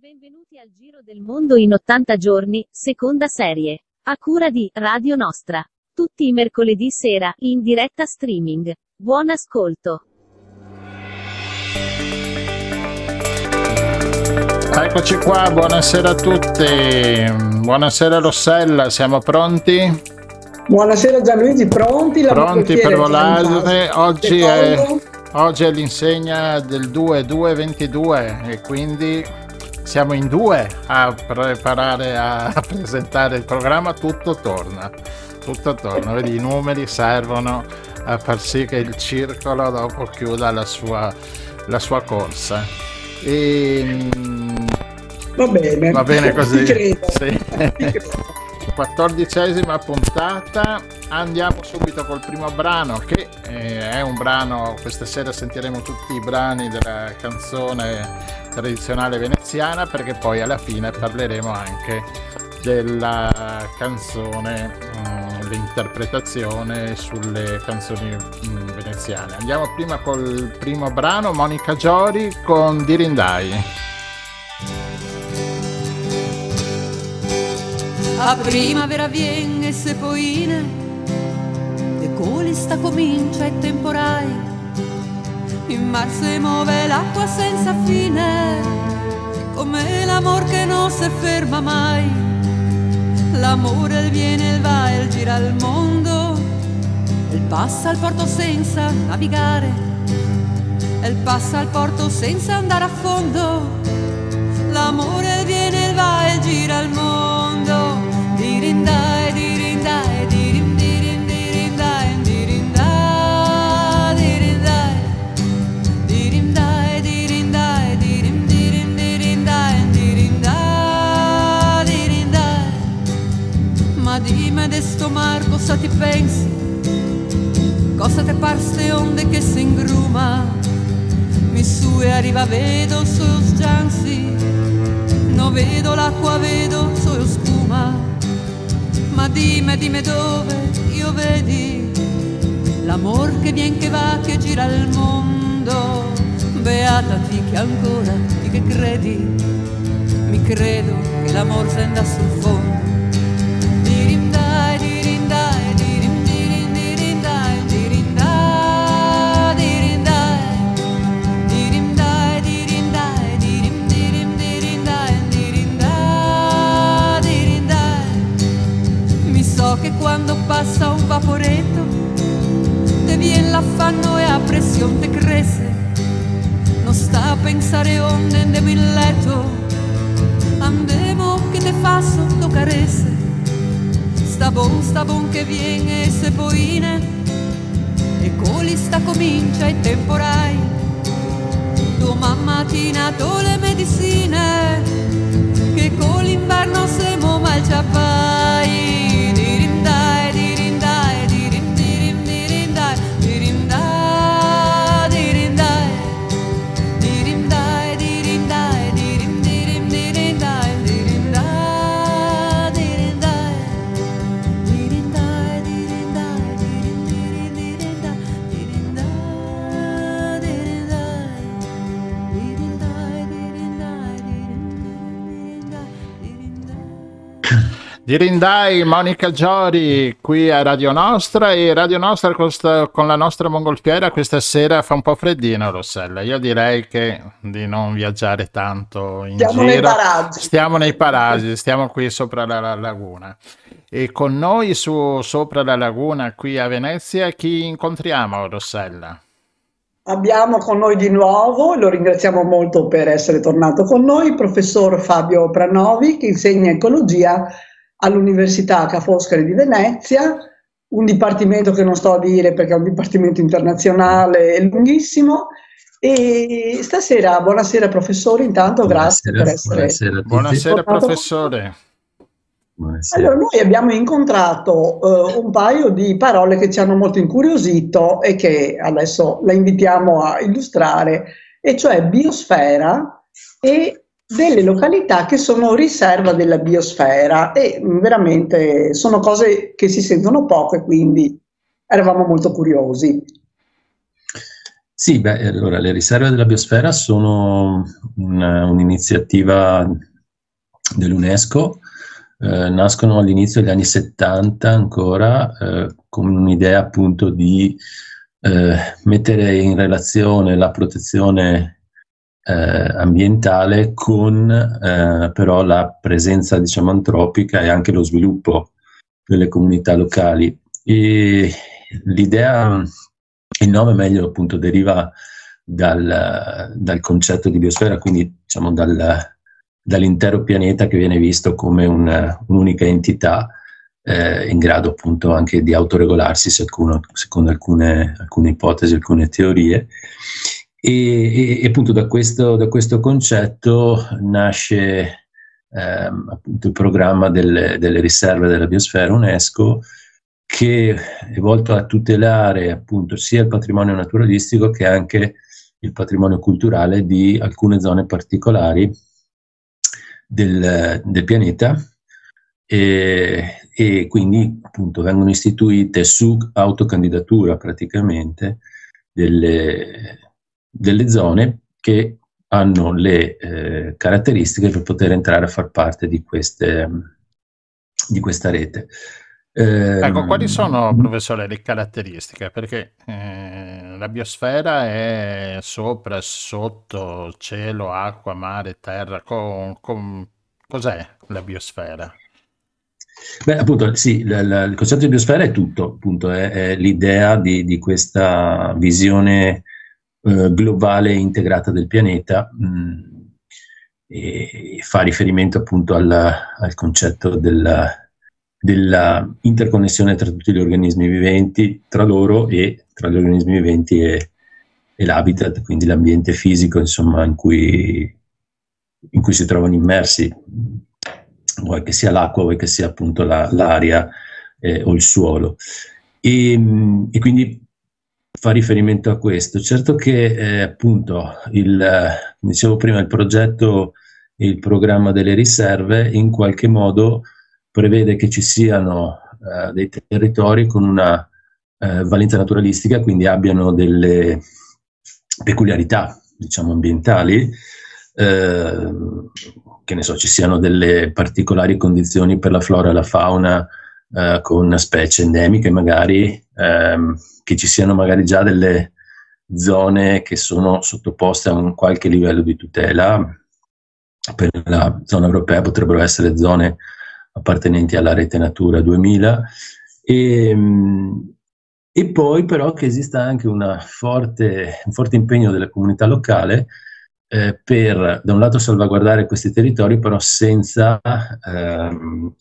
Benvenuti al Giro del Mondo in 80 giorni, seconda serie. A cura di Radio Nostra. Tutti i mercoledì sera, in diretta streaming. Buon ascolto. Eccoci qua, buonasera a tutti. Buonasera Rossella, siamo pronti? Buonasera Gianluigi, pronti? La pronti per volare. Oggi è, oggi è l'insegna del 2-2-22 e quindi siamo in due a preparare a presentare il programma, tutto torna. Tutto torna, vedi, i numeri servono a far sì che il circolo dopo chiuda la sua, la sua corsa. E, va bene, va bene così. Sì. Quattordicesima puntata, andiamo subito col primo brano che eh, è un brano, questa sera sentiremo tutti i brani della canzone tradizionale veneziana perché poi alla fine parleremo anche della canzone, mm, l'interpretazione sulle canzoni mm, veneziane. Andiamo prima col primo brano, Monica Giori con Dirindai. A primavera viene se poine, e colista comincia e temporai in mar si muove l'acqua senza fine, come l'amor che non si ferma mai. L'amore il viene, il va e il gira il mondo, il passa al porto senza navigare, il passa al porto senza andare a fondo. L'amore viene, il va e il gira il mondo, de sto mar cosa ti pensi? Cosa te par ste onde che si ingruma? Mi su e arriva vedo solo sgiansi No vedo l'acqua, vedo solo spuma Ma dimmi, dimmi dove io vedi L'amor che vien che va, che gira il mondo. Beatati che ancora ti che credi. Mi credo che l'amor senda sul fondo quando passa un vaporetto, te viene l'affanno e a pressione te cresce. Non sta a pensare onde andiamo in letto, andiamo che te fa sotto caresse. Sta bon, sta bon che viene e se poine, e coli sta comincia e temporai. Domani mattina to le medicine, che con l'inverno siamo mal ciappai. Dirindai, Monica Giori qui a Radio Nostra e Radio Nostra con la nostra mongolfiera questa sera fa un po' freddino Rossella. Io direi che di non viaggiare tanto in stiamo giro. Nei paraggi. Stiamo nei paraggi, stiamo qui sopra la, la laguna. E con noi su sopra la laguna qui a Venezia chi incontriamo Rossella? Abbiamo con noi di nuovo, lo ringraziamo molto per essere tornato con noi, il professor Fabio Pranovi che insegna ecologia all'Università Ca' Foscari di Venezia, un dipartimento che non sto a dire perché è un dipartimento internazionale lunghissimo. E stasera, buonasera professore, intanto grazie buonasera, per essere Buonasera, buonasera professore. Buonasera. Allora, noi abbiamo incontrato uh, un paio di parole che ci hanno molto incuriosito e che adesso la invitiamo a illustrare, e cioè biosfera e delle località che sono riserva della biosfera e mm, veramente sono cose che si sentono poco e quindi eravamo molto curiosi. Sì, beh, allora le riserve della biosfera sono una, un'iniziativa dell'UNESCO, eh, nascono all'inizio degli anni 70 ancora eh, con un'idea appunto di eh, mettere in relazione la protezione ambientale con eh, però la presenza diciamo antropica e anche lo sviluppo delle comunità locali. E l'idea il nome meglio appunto deriva dal, dal concetto di biosfera, quindi diciamo dal, dall'intero pianeta che viene visto come un, un'unica entità eh, in grado appunto anche di autoregolarsi secondo, secondo alcune, alcune, ipotesi, alcune teorie. E, e, appunto da questo, da questo, concetto nasce ehm, appunto il programma delle, delle riserve della biosfera UNESCO che è volto a tutelare appunto sia il patrimonio naturalistico che anche il patrimonio culturale di alcune zone particolari del, del pianeta. E, e, quindi appunto vengono istituite su autocandidatura praticamente delle, delle zone che hanno le eh, caratteristiche per poter entrare a far parte di, queste, di questa rete. Eh, ecco, quali sono, professore, le caratteristiche? Perché eh, la biosfera è sopra, sotto, cielo, acqua, mare, terra. Con, con... Cos'è la biosfera? Beh, appunto, sì, l- l- il concetto di biosfera è tutto, appunto, è, è l'idea di, di, questa visione eh, globale e integrata del pianeta mh, mm, e fa riferimento appunto al, al concetto del della interconnessione tra tutti gli organismi viventi, tra loro e tra gli organismi viventi e, e l'habitat, quindi l'ambiente fisico insomma, in, cui, in cui si trovano immersi, vuoi che sia l'acqua, vuoi che sia appunto la, l'aria eh, o il suolo. E, e, quindi fa riferimento a questo. Certo che eh, appunto il, dicevo prima, il progetto il programma delle riserve in qualche modo prevede che ci siano eh, dei territori con una eh, valenza naturalistica, quindi abbiano delle peculiarità, diciamo, ambientali, eh, che ne so, ci siano delle particolari condizioni per la flora e la fauna eh, con specie endemiche magari, ehm, che ci siano magari già delle zone che sono sottoposte a un qualche livello di tutela. Per la zona europea potrebbero essere zone appartenenti alla rete Natura 2000 e, e poi però che esista anche forte, un forte impegno della comunità locale eh, per da un lato salvaguardare questi territori però senza ehm,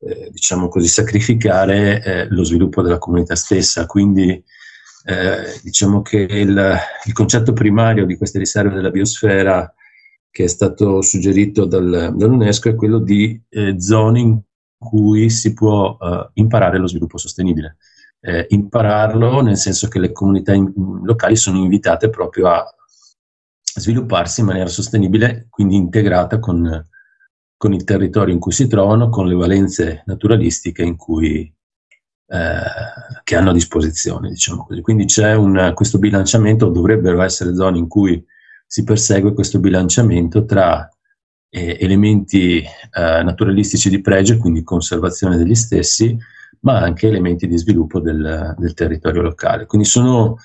eh, diciamo così sacrificare eh, lo sviluppo della comunità stessa quindi eh, diciamo che il, il concetto primario di queste riserve della biosfera che è stato suggerito dal, dall'UNESCO è quello di eh, zone in cui si può eh, imparare lo sviluppo sostenibile. Eh, impararlo nel senso che le comunità in, locali sono invitate proprio a svilupparsi in maniera sostenibile, quindi integrata con, con il territorio in cui si trovano, con le valenze naturalistiche cui, eh, che hanno a disposizione. Diciamo così. Quindi c'è un, questo bilanciamento, dovrebbero essere zone in cui si persegue questo bilanciamento tra eh, elementi eh, naturalistici di pregio, quindi conservazione degli stessi, ma anche elementi di sviluppo del, del territorio locale. Quindi sono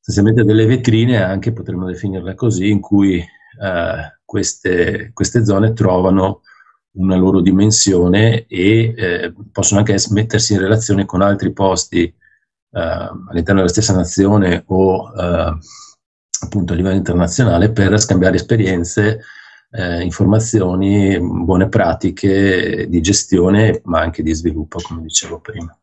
essenzialmente delle vetrine, anche potremmo definirle così, in cui queste, queste, zone trovano una loro dimensione e eh, possono anche mettersi in relazione con altri posti eh, all'interno della stessa nazione o eh, appunto a livello internazionale per scambiare esperienze, eh, informazioni, buone pratiche di gestione, ma anche di sviluppo, come dicevo prima.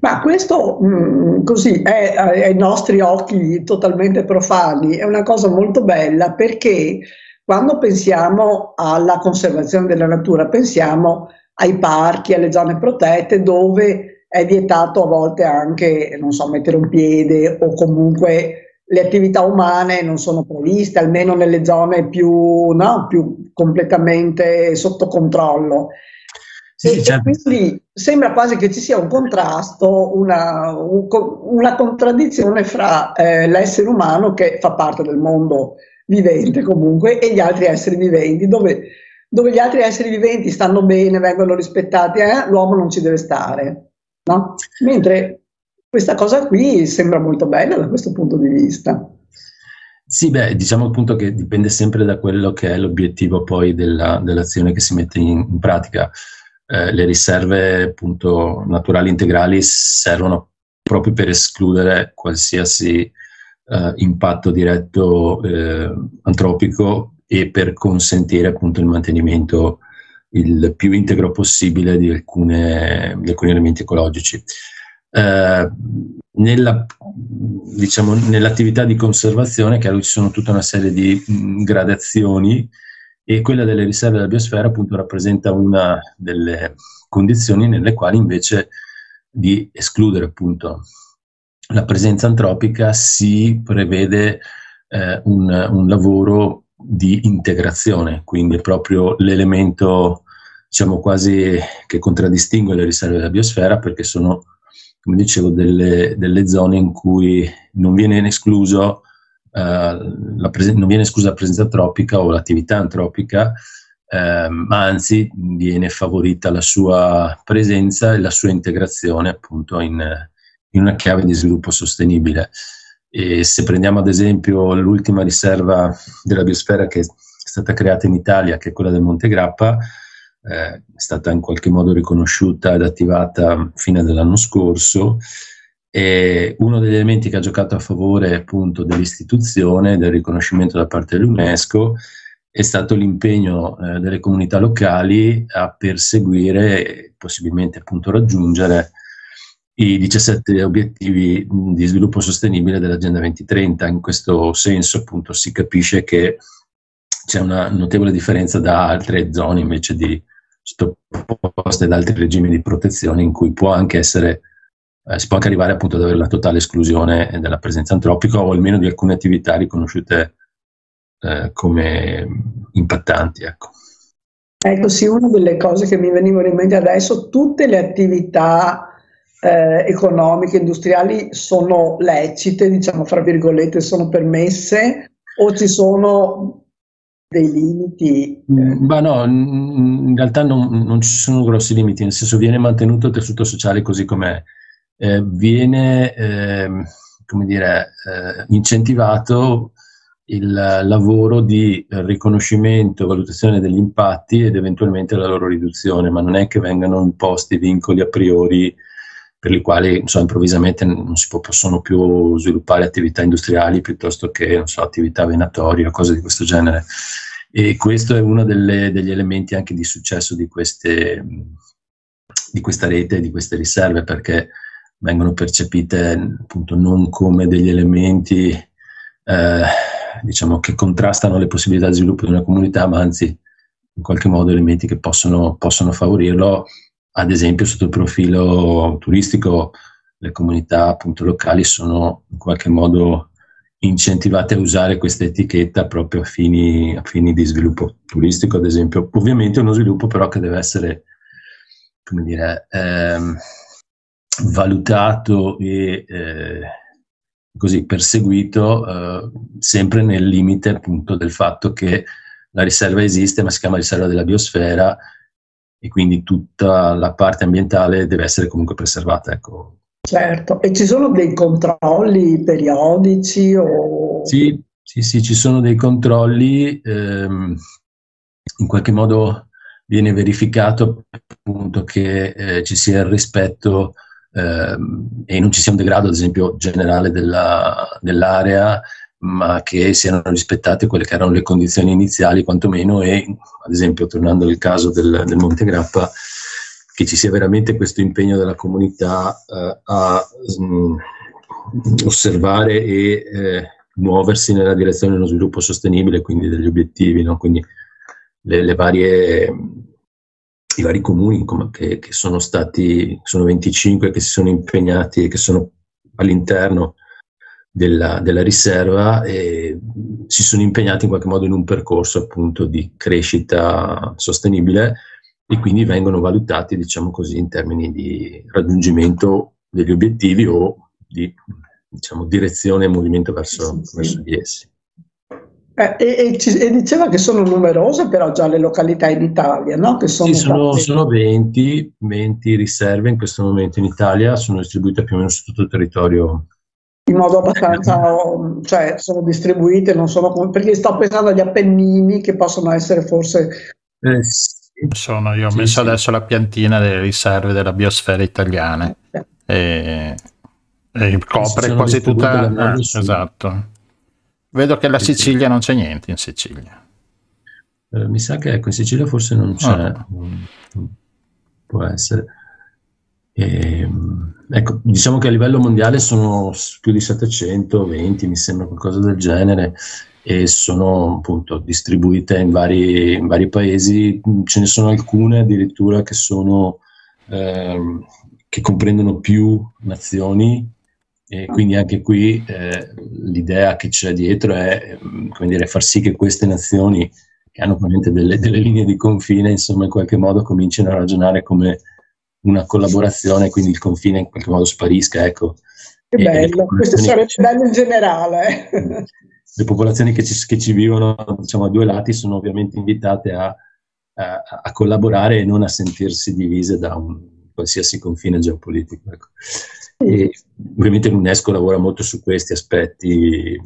Ma questo mh, mm, così è ai nostri occhi totalmente profani, è una cosa molto bella perché quando pensiamo alla conservazione della natura, pensiamo ai parchi, alle zone protette dove è vietato a volte anche, non so, mettere un piede o comunque le attività umane non sono previste, almeno nelle zone più, no, più completamente sotto controllo. Sì, certo. Quindi sembra quasi che ci sia un contrasto, una, un, una contraddizione fra eh, l'essere umano che fa parte del mondo vivente comunque e gli altri esseri viventi, dove, dove gli altri esseri viventi stanno bene, vengono rispettati, eh, l'uomo non ci deve stare. No? Mentre questa cosa qui sembra molto bella da questo punto di vista. Sì, beh, diciamo appunto che dipende sempre da quello che è l'obiettivo poi della, dell'azione che si mette in, in pratica eh, le riserve appunto naturali integrali servono proprio per escludere qualsiasi eh, impatto diretto eh, antropico e per consentire appunto il mantenimento il più integro possibile di, alcune, di alcuni elementi ecologici. Eh, nella, diciamo, nell'attività di conservazione, chiaro ci sono tutta una serie di mh, gradazioni e quella delle riserve della biosfera appunto rappresenta una delle condizioni nelle quali invece di escludere appunto la presenza antropica si prevede eh, un, un, lavoro di integrazione, quindi è proprio l'elemento diciamo quasi che contraddistingue le riserve della biosfera perché sono, come dicevo, delle, delle zone in cui non viene escluso presen- non viene esclusa la presenza antropica o l'attività antropica, eh, ma anzi viene favorita la sua presenza e la sua integrazione appunto in, in una chiave di sviluppo sostenibile. E se prendiamo ad esempio l'ultima riserva della biosfera che è stata creata in Italia, che è quella del Monte Grappa, eh, è stata in qualche modo riconosciuta ed attivata fine dell'anno scorso e uno degli elementi che ha giocato a favore appunto dell'istituzione, del riconoscimento da parte dell'UNESCO, è stato l'impegno eh, delle comunità locali a perseguire possibilmente appunto raggiungere i 17 obiettivi di sviluppo sostenibile dell'Agenda 2030. In questo senso appunto si capisce che c'è una notevole differenza da altre zone invece di sottoposte ad altri regimi di protezione in cui può anche essere eh, si può anche arrivare appunto ad avere la totale esclusione della presenza antropica o almeno di alcune attività riconosciute eh, come impattanti. Ecco. ecco, sì, una delle cose che mi venivano in mente adesso, tutte le attività eh, economiche, industriali sono lecite, diciamo fra virgolette, sono permesse o ci sono dei limiti? Mm, ma no, in realtà non, non, ci sono grossi limiti, nel senso viene mantenuto il tessuto sociale così com'è eh, viene eh, come dire, eh, incentivato il lavoro di riconoscimento, valutazione degli impatti ed eventualmente la loro riduzione, ma non è che vengano imposti vincoli a priori per i quali insomma, improvvisamente non si può, possono più sviluppare attività industriali piuttosto che so, attività venatorie o cose di questo genere. E questo è uno delle, degli elementi anche di successo di, queste, di questa rete, di queste riserve, perché vengono percepite appunto non come degli elementi eh, diciamo che contrastano le possibilità di sviluppo di una comunità, ma anzi in qualche modo elementi che possono, possono favorirlo, ad esempio sotto il profilo turistico le comunità appunto locali sono in qualche modo incentivate a usare questa etichetta proprio a fini, a fini di sviluppo turistico, ad esempio. Ovviamente uno sviluppo però che deve essere, come dire, ehm, valutato e eh, così perseguito eh, sempre nel limite appunto del fatto che la riserva esiste ma si chiama riserva della biosfera e quindi tutta la parte ambientale deve essere comunque preservata. Ecco. Certo, e ci sono dei controlli periodici? O... Sì, sì, sì, ci sono dei controlli, ehm, in qualche modo viene verificato appunto che eh, ci sia il rispetto e non ci sia un degrado, ad esempio, generale della, dell'area, ma che siano rispettate quelle che erano le condizioni iniziali, quantomeno, e ad esempio, tornando al caso del, del Monte Grappa, che ci sia veramente questo impegno della comunità eh, a mh, mm, osservare e eh, muoversi nella direzione dello sviluppo sostenibile, quindi degli obiettivi, no? quindi le, le varie i vari comuni che, che, sono stati, sono 25 che si sono impegnati e che sono all'interno della, della, riserva e si sono impegnati in qualche modo in un percorso appunto di crescita sostenibile e quindi vengono valutati, diciamo così, in termini di raggiungimento degli obiettivi o di diciamo, direzione e movimento verso, sì, verso di essi. Eh, e, e, e, diceva che sono numerose però già le località in Italia, no? Che sono, sì, sono, sono 20, 20, riserve in questo momento in Italia, sono distribuite più o meno su tutto il territorio. In modo abbastanza, cioè sono distribuite, non sono perché sto pensando agli Appennini che possono essere forse... Eh, sì. Sono, io ho sì, messo sì. adesso la piantina delle riserve della biosfera italiana eh. e, e copre quasi tutta... Eh, esatto Vedo che la Sicilia non c'è niente in Sicilia. Eh, mi sa che ecco, in Sicilia forse non c'è, oh. può essere. E, ehm, ecco, diciamo che a livello mondiale sono più di 720, mi sembra qualcosa del genere, e sono appunto distribuite in vari, in vari paesi. Ce ne sono alcune addirittura che sono ehm, che comprendono più nazioni e quindi anche qui eh, l'idea che c'è dietro è come dire, far sì che queste nazioni che hanno ovviamente delle, delle, linee di confine, insomma, in qualche modo cominciano a ragionare come una collaborazione, quindi il confine in qualche modo sparisca. Ecco. Che bello, questo sarebbe bello in generale. Le popolazioni che ci, che ci vivono diciamo, a due lati sono ovviamente invitate a, a, a collaborare e non a sentirsi divise da un qualsiasi confine geopolitico. Ecco. E ovviamente l'UNESCO lavora molto su questi aspetti,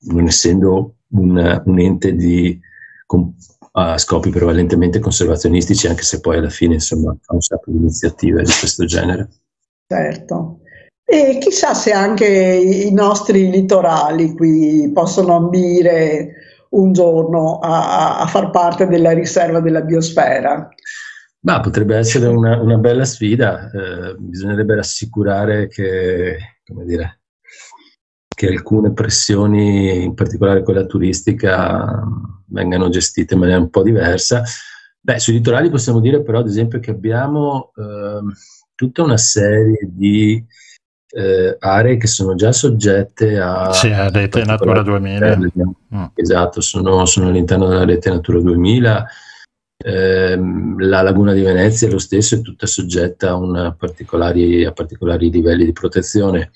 non essendo un, un ente di, con, a scopi prevalentemente conservazionistici, anche se poi alla fine insomma fa un sacco di iniziative di questo genere. Certo. E chissà se anche i nostri litorali qui possono ambire un giorno a, a far parte della riserva della biosfera. Ma potrebbe essere una, una bella sfida, eh, bisognerebbe rassicurare che, dire, che, alcune pressioni, in particolare quella turistica, vengano gestite in maniera un po' diversa. Beh, sui litorali possiamo dire però, ad esempio, che abbiamo eh, tutta una serie di eh, aree che sono già soggette a... Sì, a rete Natura 2000. Mm. Esatto, sono, sono all'interno della rete Natura 2000 Ehm, la laguna di Venezia è lo stesso, è tutta soggetta a particolari, a particolari livelli di protezione.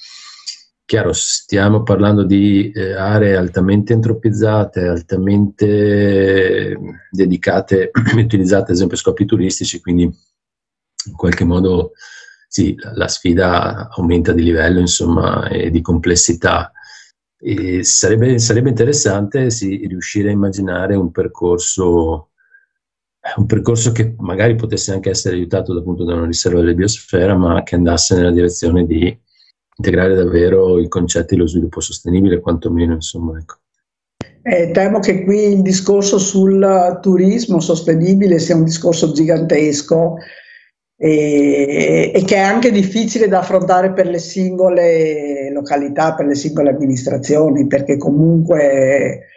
Chiaro, stiamo parlando di eh, aree altamente antropizzate, altamente dedicate e utilizzate ad esempio a scopi turistici, quindi in qualche modo sì, la, la sfida aumenta di livello insomma, e di complessità. E sarebbe, sarebbe interessante sì, riuscire a immaginare un percorso un percorso che magari potesse anche essere aiutato appunto da una riserva della biosfera, ma che andasse nella direzione di integrare davvero i concetti dello sviluppo sostenibile, quantomeno, insomma, ecco. Eh, temo che qui il discorso sul turismo sostenibile sia un discorso gigantesco e, e, che è anche difficile da affrontare per le singole località, per le singole amministrazioni, perché comunque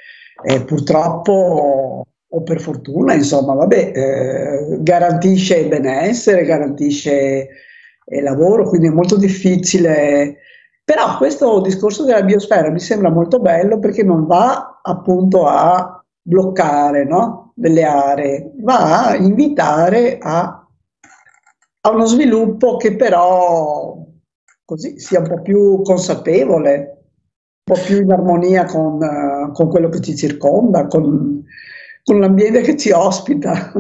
eh, purtroppo o per fortuna, insomma, vabbè, eh, garantisce benessere, garantisce eh, lavoro, quindi è molto difficile. Però questo discorso della biosfera mi sembra molto bello perché non va appunto a bloccare no? delle aree, va a invitare a, a uno sviluppo che però così sia un po' più consapevole, un po' più in armonia con, uh, con quello che ci circonda, con, con l'ambiente che ci ospita.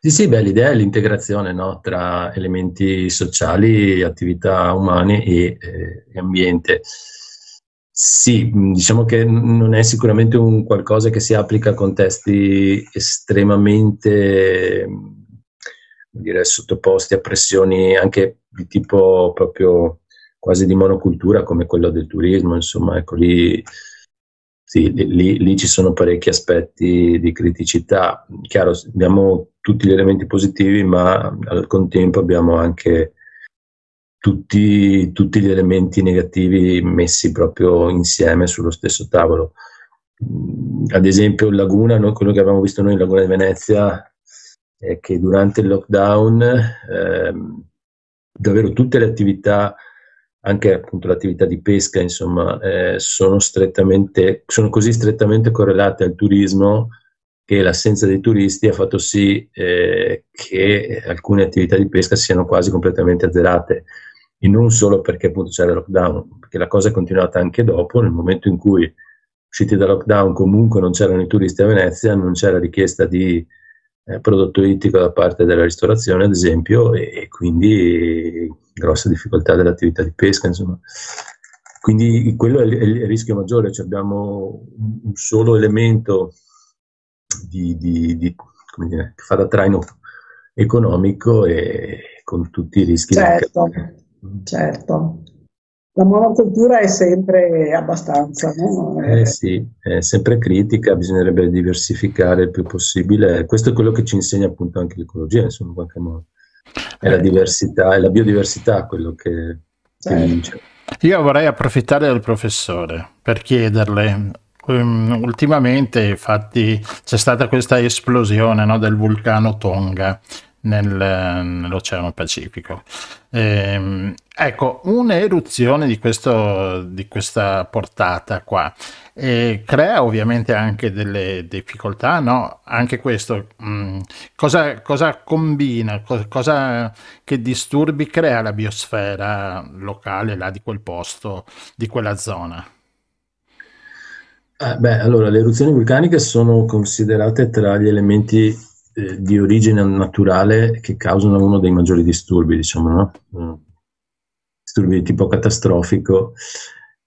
Sì, sì, beh, l'idea è l'integrazione no? tra elementi sociali, attività umane e, eh, ambiente. Sì, diciamo che non è sicuramente un qualcosa che si applica a contesti estremamente dire, sottoposti a pressioni anche di tipo proprio quasi di monocultura come quello del turismo, insomma, ecco lì sì, lì, lì, ci sono parecchi aspetti di criticità. Chiaro, abbiamo tutti gli elementi positivi, ma al contempo abbiamo anche tutti, tutti gli elementi negativi messi proprio insieme sullo stesso tavolo. Ad esempio, in Laguna, no, quello che abbiamo visto noi in Laguna di Venezia è che durante il lockdown ehm, davvero tutte le attività anche appunto l'attività di pesca, insomma, eh, sono, sono così strettamente correlate al turismo che l'assenza dei turisti ha fatto sì eh, che alcune attività di pesca siano quasi completamente azzerate. E non solo perché appunto c'era il lockdown, perché la cosa è continuata anche dopo, nel momento in cui usciti dal lockdown comunque non c'erano i turisti a Venezia, non c'era richiesta di eh, prodotto ittico da parte della ristorazione ad esempio e, e quindi grossa difficoltà dell'attività di pesca insomma. Quindi quello è il, è rischio maggiore, cioè abbiamo un solo elemento di, di, di, dire, che fa da traino economico e con tutti i rischi. Certo, certo. La monocultura è sempre abbastanza, no? Eh sì, è sempre critica, bisognerebbe diversificare il più possibile. Questo è quello che ci insegna appunto anche l'ecologia, insomma, in qualche modo. È la diversità, è la biodiversità quello che, certo. che vince. Io vorrei approfittare del professore per chiederle Um, ultimamente, infatti, c'è stata questa esplosione no, del vulcano Tonga nel, nell'Oceano Pacifico. Ehm, ecco, un'eruzione di, questo, di questa portata qua eh, crea ovviamente anche delle difficoltà, no? Anche questo, mh, mm, cosa, cosa, combina, cosa, cosa, che disturbi crea la biosfera locale là di quel posto, di quella zona? Eh, beh, allora, le eruzioni vulcaniche sono considerate tra gli elementi eh, di origine naturale che causano uno dei maggiori disturbi, diciamo, no? Mm. Disturbi di tipo catastrofico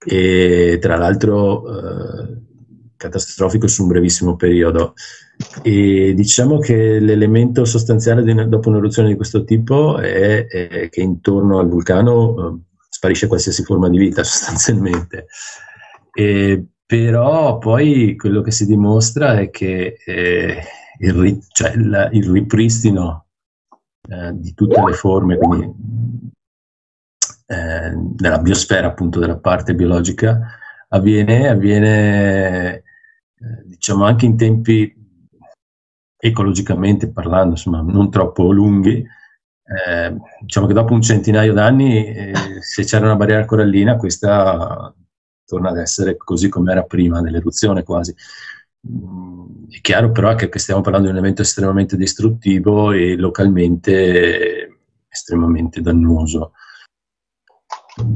e tra l'altro eh, catastrofico su un brevissimo periodo. E diciamo che l'elemento sostanziale di, dopo un'eruzione di questo tipo è, è che intorno al vulcano eh, sparisce qualsiasi forma di vita sostanzialmente. E però poi quello che si dimostra è che eh, il, cioè il, il, ripristino eh, di tutte le forme, quindi eh, della biosfera, appunto della parte biologica, avviene, avviene eh, diciamo anche in tempi ecologicamente parlando, insomma, non troppo lunghi. Eh, diciamo che dopo un centinaio d'anni, eh, se c'era una barriera corallina, questa torna ad essere così come era prima dell'eruzione quasi. Mm, è chiaro però che stiamo parlando di un evento estremamente distruttivo e localmente estremamente dannoso.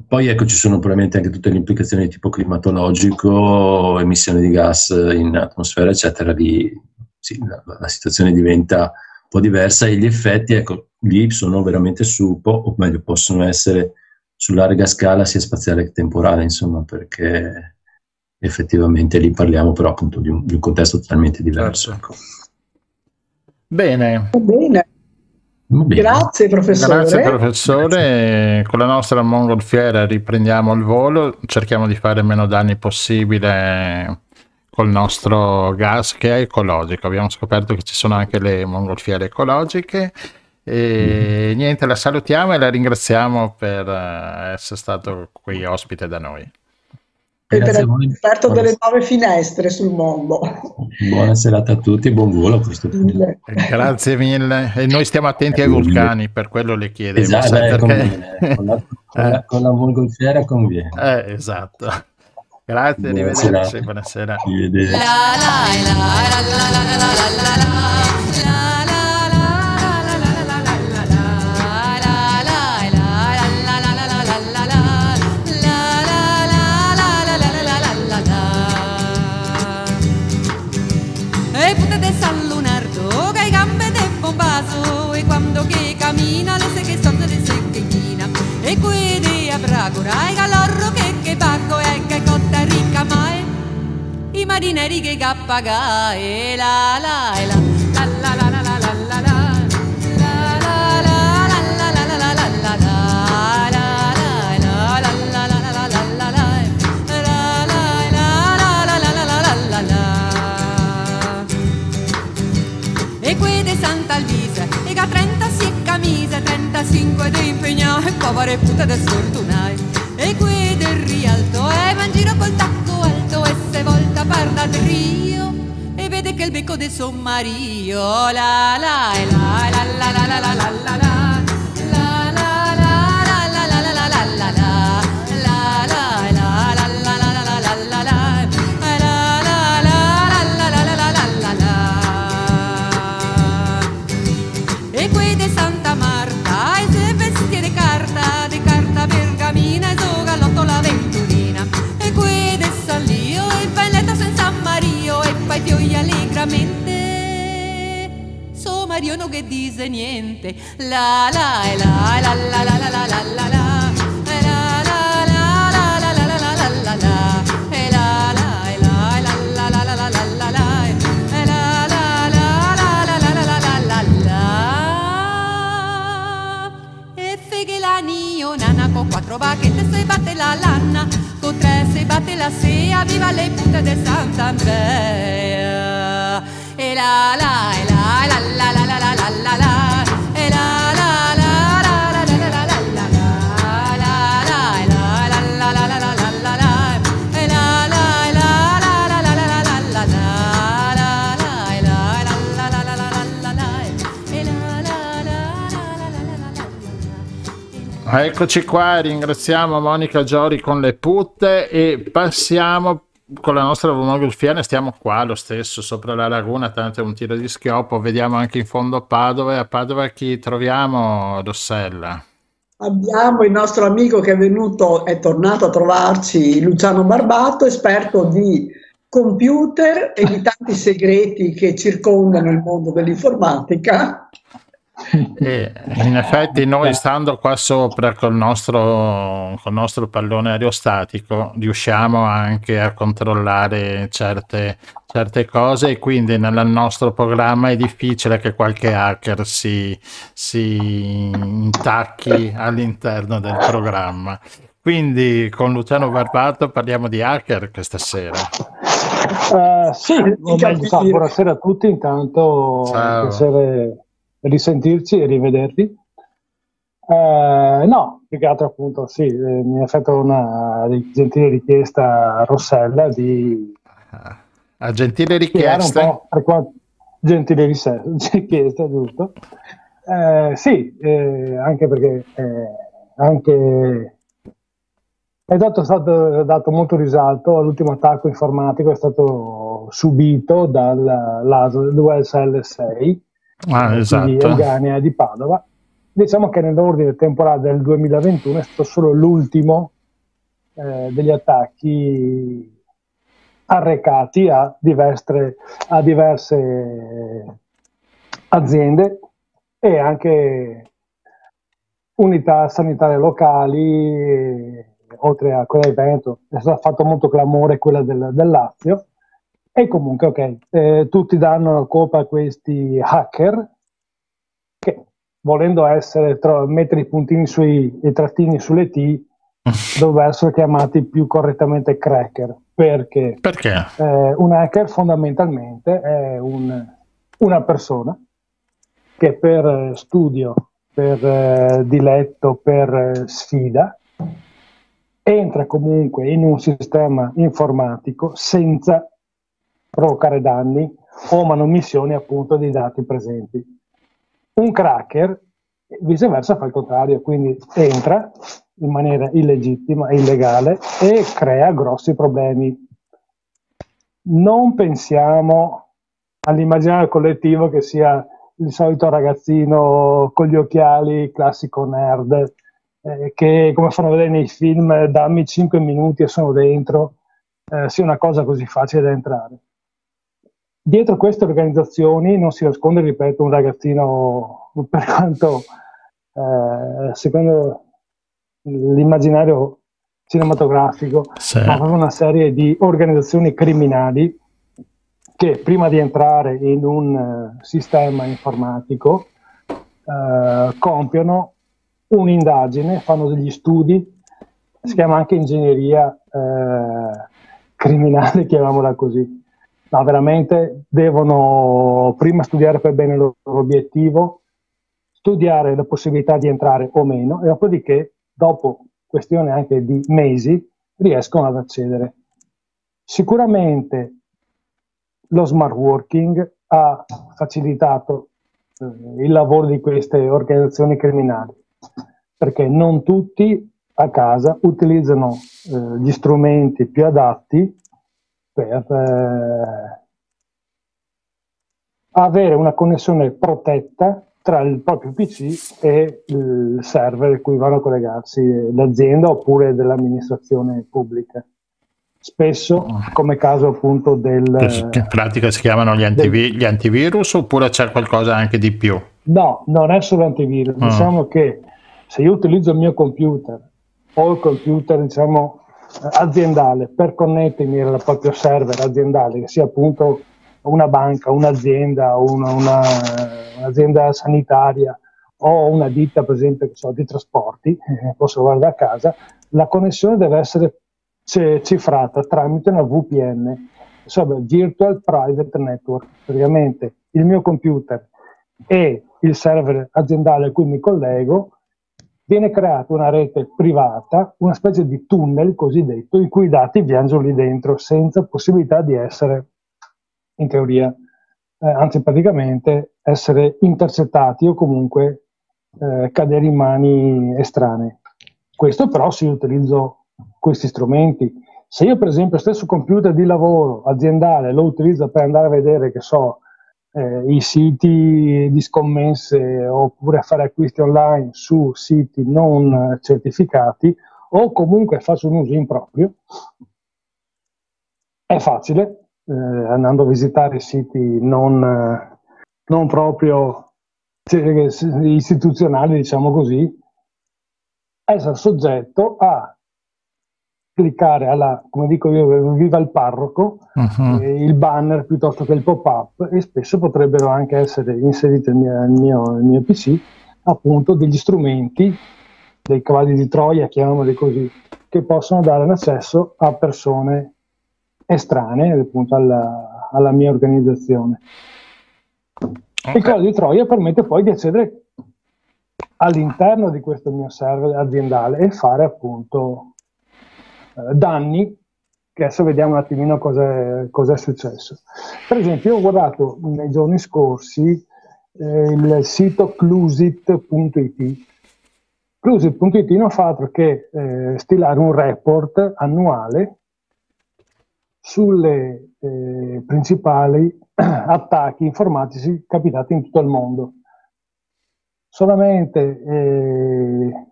Poi ecco ci sono probabilmente anche tutte le implicazioni di tipo climatologico, emissione di gas in atmosfera, eccetera. Lì sì, la, la, situazione diventa un po' diversa e gli effetti, ecco, lì sono veramente su, o meglio, possono essere su larga scala sia spaziale che temporale, insomma, perché effettivamente lì parliamo però appunto di un, di un contesto totalmente diverso. Certo. Bene. Bene. Bene. Grazie professore. Grazie professore. Con la nostra mongolfiera riprendiamo il volo, cerchiamo di fare meno danni possibile col nostro gas che è ecologico. Abbiamo scoperto che ci sono anche le mongolfiere ecologiche e mm-hmm. niente, la salutiamo e la ringraziamo per uh, essere stato qui ospite da noi. E per aver aperto delle nuove finestre sul mondo. Buona serata a tutti, buon volo a questo punto. Grazie mille. E noi stiamo attenti ai vulcani, per quello le chiedevo. Esatto, eh, perché... con, la, con, la, con la mongolfiera conviene. Eh, esatto. Grazie, arrivederci, buonasera. Arrivederci. I marineri che cappagai la la la la la la la la la la E qui di Santa Alvisa, e che 30 si camise, 35 di impegnare, povere puta da sfortunare. E qui del rialto, e va in giro col tacco alto, e se volta parla del rio, e vede che il becco del sommario, la la la la la la la la la la la. Mario non che dice niente la la e la la la la la la la la la quattro bacchette se batte la lanna, con tre se batte la sea, viva le punte del Sant'Andrea. E la la, e la Eccoci qua, ringraziamo Monica Giori con le putte e passiamo con la nostra monogolfiana, stiamo qua lo stesso sopra la laguna, tanto è un tiro di schioppo, vediamo anche in fondo Padova e a Padova chi troviamo, Rossella? Abbiamo il nostro amico che è venuto, è tornato a trovarci, Luciano Barbato, esperto di computer e di tanti segreti che circondano il mondo dell'informatica. E in effetti noi stando qua sopra col nostro, col nostro pallone aerostatico riusciamo anche a controllare certe, certe cose e quindi nel nostro programma è difficile che qualche hacker si, si intacchi all'interno del programma. Quindi con Luciano Barbato parliamo di hacker questa sera. Uh, sì, buonasera a tutti, intanto Ciao. Risentirci e rivederti. Eh, no, più che altro appunto sì, eh, mi ha fatto una gentile richiesta a Rossella di... A gentile richiesta? gentile richiesta, giusto. Eh, sì, eh, anche perché eh, anche è dato, stato dato molto risalto all'ultimo attacco informatico è stato subito dall'ASL 6 ah, esatto. Euganea di Padova. Diciamo che nell'ordine temporale del 2021 è stato solo l'ultimo eh, degli attacchi arrecati a diverse, a diverse aziende e anche unità sanitarie locali, oltre a quella di Veneto, è stato fatto molto clamore quella del, del Lazio, e comunque, ok, eh, tutti danno la colpa a questi hacker che volendo essere, tro- mettere i puntini sui i trattini sulle T, dovrebbero essere chiamati più correttamente cracker. Perché? Perché? Eh, un hacker fondamentalmente è un, una persona che per studio, per eh, diletto, per eh, sfida, entra comunque in un sistema informatico senza provocare danni o manomissioni appunto dei dati presenti. Un cracker viceversa fa il contrario, quindi entra in maniera illegittima, illegale e crea grossi problemi. Non pensiamo all'immaginario collettivo che sia il solito ragazzino con gli occhiali, classico nerd, eh, che come fanno vedere nei film, dammi 5 minuti e sono dentro, eh, sia una cosa così facile da entrare. Dietro queste organizzazioni non si nasconde, ripeto, un ragazzino, per quanto eh, secondo l'immaginario cinematografico, sì. ma proprio una serie di organizzazioni criminali che prima di entrare in un uh, sistema informatico uh, compiono un'indagine, fanno degli studi, si chiama anche ingegneria uh, criminale, chiamiamola così No, veramente devono prima studiare per bene il loro obiettivo, studiare la possibilità di entrare o meno e dopodiché, dopo questione anche di mesi, riescono ad accedere. Sicuramente lo smart working ha facilitato eh, il lavoro di queste organizzazioni criminali, perché non tutti a casa utilizzano eh, gli strumenti più adatti per eh, avere una connessione protetta tra il proprio PC e il server a cui vanno a collegarsi l'azienda oppure dell'amministrazione pubblica. Spesso, come caso appunto del... In pratica si chiamano gli, antivi- del, gli antivirus oppure c'è qualcosa anche di più? No, non è solo antivirus. Uh. Diciamo che se io utilizzo il mio computer o il computer diciamo aziendale per connettermi al proprio server aziendale, che sia appunto una banca, un'azienda, una, una, un'azienda sanitaria o una ditta, per esempio, so, di trasporti, eh, posso guardare a casa, la connessione deve essere cifrata tramite una VPN, insomma, Virtual Private Network. Praticamente il mio computer e il server aziendale a cui mi collego viene creata una rete privata, una specie di tunnel cosiddetto, in cui i dati viaggiano lì dentro senza possibilità di essere, in teoria, eh, anzi praticamente, essere intercettati o comunque eh, cadere in mani estranee. Questo però se io utilizzo questi strumenti. Se io per esempio stesso computer di lavoro aziendale lo utilizzo per andare a vedere, che so, eh, i siti di scommesse oppure a fare acquisti online su siti non certificati o comunque faccio un uso improprio, è facile eh, andando a visitare siti non, non proprio cioè, istituzionali, diciamo così, essere soggetto a cliccare alla, come dico io, viva il parroco, uh-huh. eh, il banner piuttosto che il pop-up e spesso potrebbero anche essere inseriti nel mio, nel mio PC appunto degli strumenti, dei cavalli di Troia, chiamiamoli così, che possono dare un accesso a persone estranee appunto alla, alla mia organizzazione. Okay. Il cavallo di Troia permette poi di accedere all'interno di questo mio server aziendale e fare appunto danni, che adesso vediamo un attimino cosa è successo. Per esempio, ho guardato nei giorni scorsi eh, il sito clusit.it. Clusit.it non fa altro che eh, stilare un report annuale sulle eh, principali attacchi informatici capitati in tutto il mondo. Solamente eh,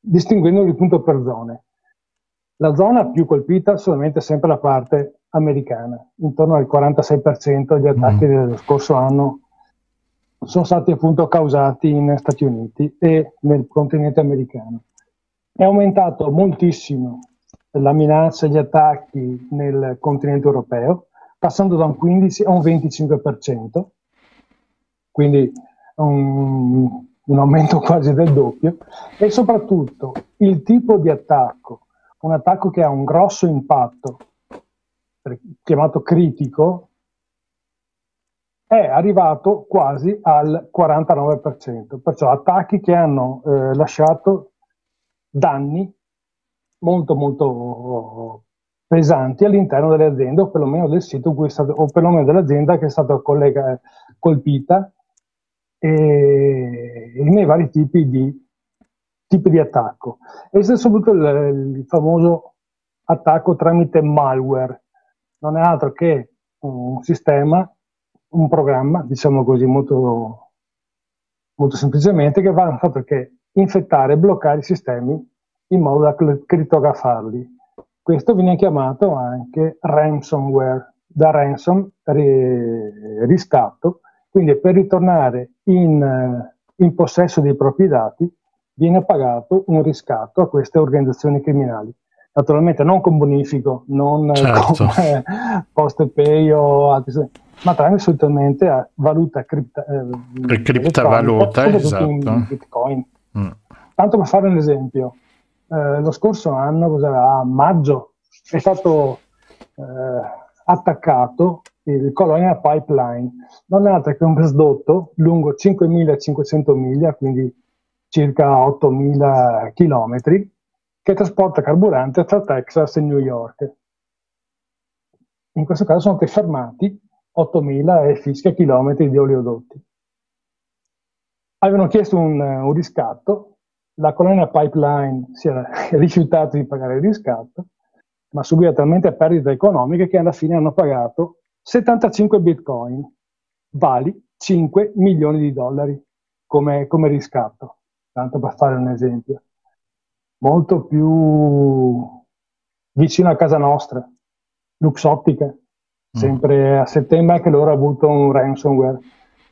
distinguendoli punto per zone. La zona più colpita solamente sempre la parte americana, intorno al 46% degli attacchi mm. dello scorso anno sono stati appunto causati in Stati Uniti e nel continente americano. È aumentato moltissimo la minaccia e gli attacchi nel continente europeo, passando da un 15 a un 25%, quindi un, un aumento quasi del doppio, e soprattutto il tipo di attacco un attacco che ha un grosso impatto, chiamato critico, è arrivato quasi al 49%, perciò attacchi che hanno eh, lasciato danni molto molto pesanti all'interno delle aziende o perlomeno del sito stato, o perlomeno dell'azienda che è stata collega, colpita e, e nei vari tipi di tipi di attacco. E c'è soprattutto il, il famoso attacco tramite malware, non è altro che un sistema, un programma, diciamo così molto, molto semplicemente, che va fatto che infettare e bloccare i sistemi in modo da crittografarli. Questo viene chiamato anche ransomware, da ransom riscatto, quindi per ritornare in, in possesso dei propri dati viene pagato un riscatto a queste organizzazioni criminali. Naturalmente non con bonifico, non certo. con eh, post pay o altri, ma tramite solitamente a valuta cripta, eh, criptovaluta, esatto. in Bitcoin. Mm. Tanto per fare un esempio, eh, lo scorso anno, a maggio, è stato eh, attaccato il Colonial Pipeline, non è altro che un gasdotto lungo 5.500 miglia, quindi circa 8.000 km, che trasporta carburante tra Texas e New York. In questo caso sono stati fermati 8.000 e fischia chilometri di oleodotti. Avevano chiesto un, un riscatto, la colonia pipeline si è rifiutata di pagare il riscatto, ma subiva talmente perdite economiche che alla fine hanno pagato 75 bitcoin, vali 5 milioni di dollari come, come riscatto, tanto per fare un esempio, molto più vicino a casa nostra, Luxottica, mm. sempre a settembre anche loro hanno avuto un ransomware.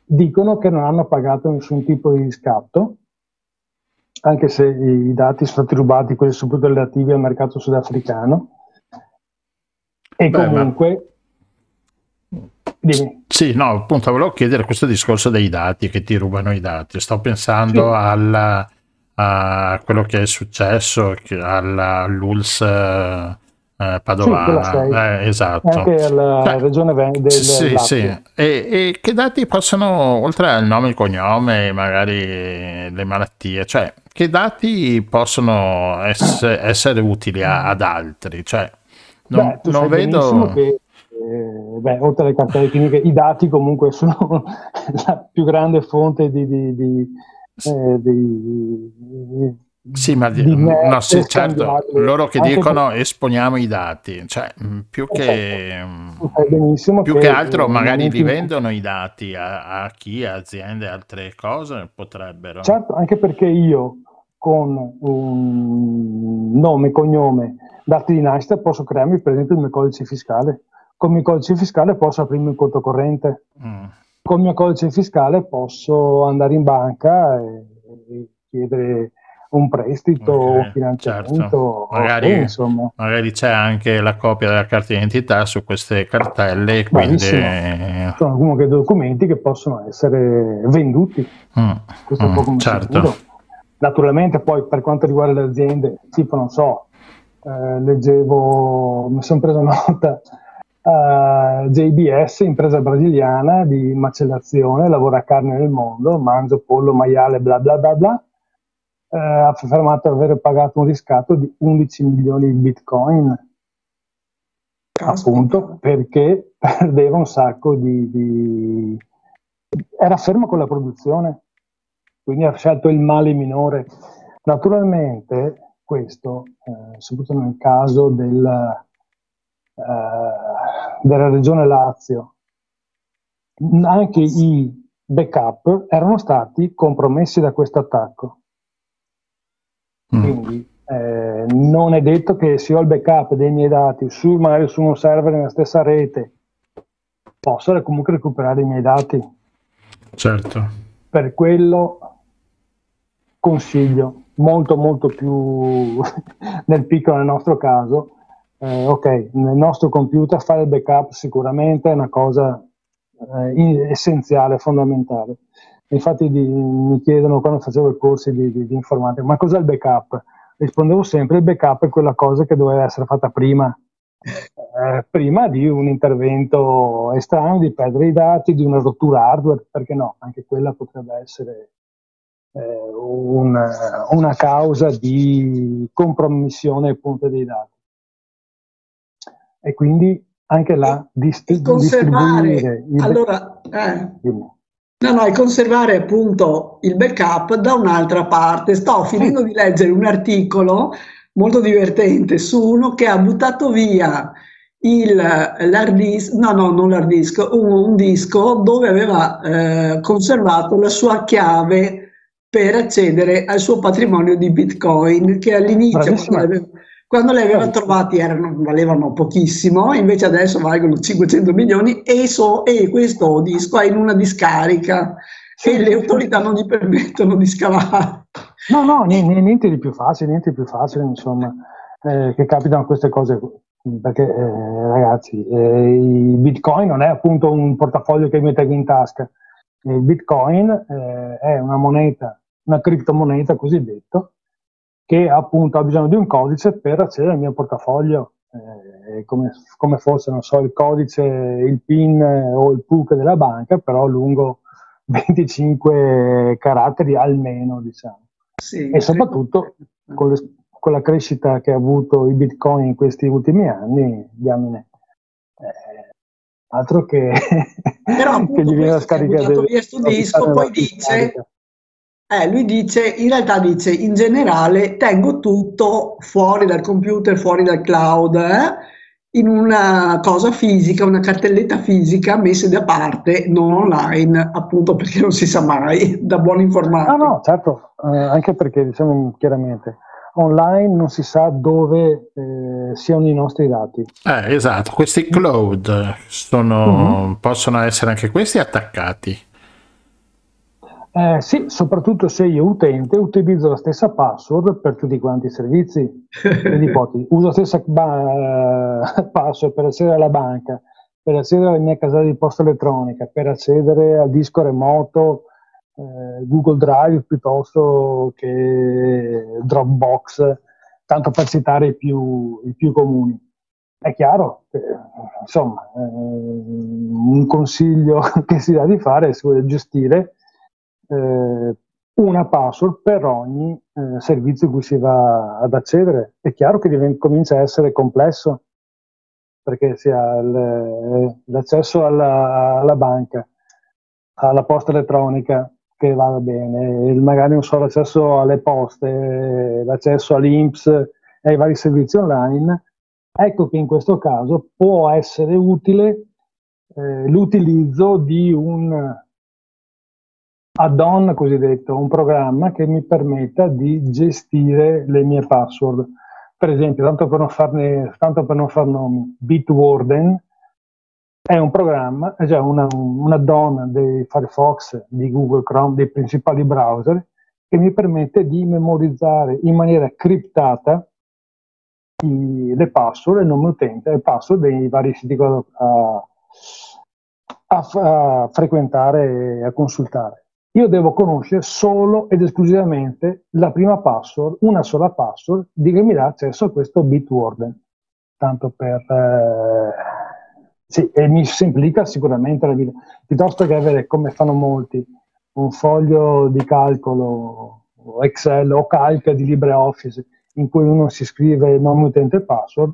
Dicono che non hanno pagato nessun tipo di riscatto, anche se i dati sono stati rubati, quelli soprattutto relativi al mercato sudafricano. E Beh, comunque... Dimmi. Sì, no, appunto, volevo chiedere questo discorso dei dati, che ti rubano i dati. Sto pensando sì. alla, a quello che è successo all'ULS eh, Padovana. Sì, eh, esatto. Anche alla Beh, regione del Sì, sì. E, e, che dati possono, oltre al nome, il cognome, magari le malattie, cioè che dati possono essere, essere utili a, ad altri? Cioè, non, beh, non vedo... Che, beh, oltre alle cartelle cliniche, i dati comunque sono la più grande fonte di, di, di, eh, di sì, ma di, no, sì, certo, loro che dicono per... esponiamo i dati, cioè mm, più che, mm, più che altro magari li vendono i dati a, a chi, a aziende, altre cose potrebbero. Certo, anche perché io con un nome, cognome, dati di nascita posso crearmi per esempio il mio codice fiscale. Con il mio codice fiscale posso aprirmi un conto corrente. Mm. Con il mio codice fiscale posso andare in banca e, e chiedere un prestito okay, un finanziamento. Certo. Magari, okay, magari, c'è anche la copia della carta d'identità su queste cartelle. Quindi... Sono comunque documenti che possono essere venduti. Mm, Questo mm, è poco certo. Naturalmente poi per quanto riguarda le aziende, tipo non so, eh, leggevo, mi sono preso nota, uh, JBS, impresa brasiliana di macellazione, lavora carne nel mondo, mangio pollo, maiale, bla bla bla bla, eh, ha affermato di aver pagato un riscatto di 11 milioni di bitcoin. Caspita. Appunto perché perdeva un sacco di, di... Era fermo con la produzione, quindi ha scelto il male minore. Naturalmente questo, eh, soprattutto nel caso del, eh, della regione Lazio, anche i backup erano stati compromessi da questo attacco. Mm. Quindi eh, non è detto che se ho il backup dei miei dati su, magari su uno server nella stessa rete, posso comunque recuperare i miei dati. Certo. Per quello consiglio molto molto più nel piccolo nel nostro caso eh, ok nel nostro computer fare il backup sicuramente è una cosa eh, essenziale fondamentale Infatti di, mi chiedono quando facevo i corsi di, di, di, informatica, ma cos'è il backup? Rispondevo sempre, il backup è quella cosa che doveva essere fatta prima, eh, prima di un intervento estraneo, di perdere i dati, di una rottura hardware, perché no, anche quella potrebbe essere eh, un, una causa di compromissione appunto dei dati. E quindi anche là dist- distribuire... Allora, eh, No, no, e conservare appunto il backup da un'altra parte. Sto finendo di leggere un articolo molto divertente su uno che ha buttato via il, l'hard disk, no, no, non l'hard disk, un, un disco dove aveva eh, conservato la sua chiave per accedere al suo patrimonio di Bitcoin, che all'inizio, quando quando li aveva trovati erano, valevano pochissimo, invece adesso valgono 500 milioni e, so, e questo disco è in una discarica e le autorità non gli permettono di scavare. No, no, niente, niente di più facile, niente di più facile, insomma, eh, che capitano queste cose perché eh, ragazzi, eh, il Bitcoin non è appunto un portafoglio che metti in tasca, il Bitcoin eh, è una moneta, una criptomoneta cosiddetto, che appunto ha bisogno di un codice per accedere al mio portafoglio, eh, come, come, fosse, non so, il codice, il PIN o il PUC della banca, però lungo 25 caratteri almeno, diciamo. Sì, e soprattutto con, le, con, la crescita che ha avuto il Bitcoin in questi ultimi anni, diamine, eh, altro che, però, che gli viene la scarica del, disco, poi dice eh, lui dice, in realtà dice, in generale tengo tutto fuori dal computer, fuori dal cloud, eh? in una cosa fisica, una cartelletta fisica messa da parte, non online, appunto perché non si sa mai, da buon informatico. No, no, certo, eh, anche perché diciamo chiaramente, online non si sa dove eh, siano i nostri dati. Eh, esatto, questi cloud sono, mm-hmm. possono essere anche questi attaccati. Eh, sì, soprattutto se io utente utilizzo la stessa password per tutti quanti i servizi. Quindi uso la stessa ba- password per accedere alla banca, per accedere alla mia casella di posta elettronica, per accedere al disco remoto, eh, Google Drive piuttosto che Dropbox, tanto per citare i più, i più comuni. È chiaro che, insomma, eh, un consiglio che si dà di fare è gestire eh, una password per ogni eh, servizio cui si va ad accedere. È chiaro che diventa, comincia a essere complesso perché si ha l'accesso alla, alla, banca, alla posta elettronica che va bene, magari non so, l'accesso alle poste, l'accesso all'INPS e ai vari servizi online. Ecco che in questo caso può essere utile eh, l'utilizzo di un add-on cosiddetto, un programma che mi permetta di gestire le mie password. Per esempio, tanto per non, farne, tanto per non far nomi, Bitwarden è un programma, è già una, un add-on dei Firefox, di Google Chrome, dei principali browser, che mi permette di memorizzare in maniera criptata i, le password, il nome utente e password dei vari siti a, a, a, a frequentare e a consultare io devo conoscere solo ed esclusivamente la prima password, una sola password di che mi dà accesso a questo Bitwarden. Tanto per... Eh, sì, e mi semplifica sicuramente la vita. Piuttosto che avere, come fanno molti, un foglio di calcolo Excel o calca di LibreOffice in cui uno si scrive nome utente e password,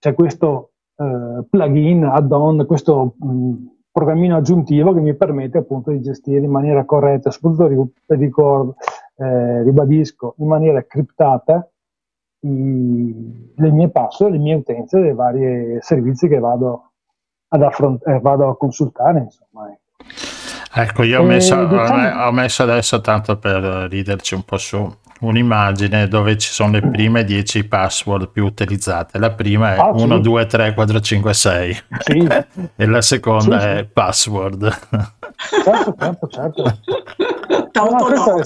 c'è questo eh, plugin, add-on, questo mh, programmino aggiuntivo che mi permette appunto di gestire in maniera corretta, soprattutto ricordo, eh, ribadisco, in maniera criptata i, le mie password, le mie utenze dei vari servizi che vado, ad affront- eh, vado a consultare. Insomma. Ecco, ecco io ho messo, diciamo... ho messo adesso tanto per riderci un po' su un'immagine dove ci sono le prime 10 password più utilizzate. La prima è ah, 1, sì. 2, 3, 4, 5, 6 sì. e la seconda sì, è password. Certo, certo, certo. No, questo, è,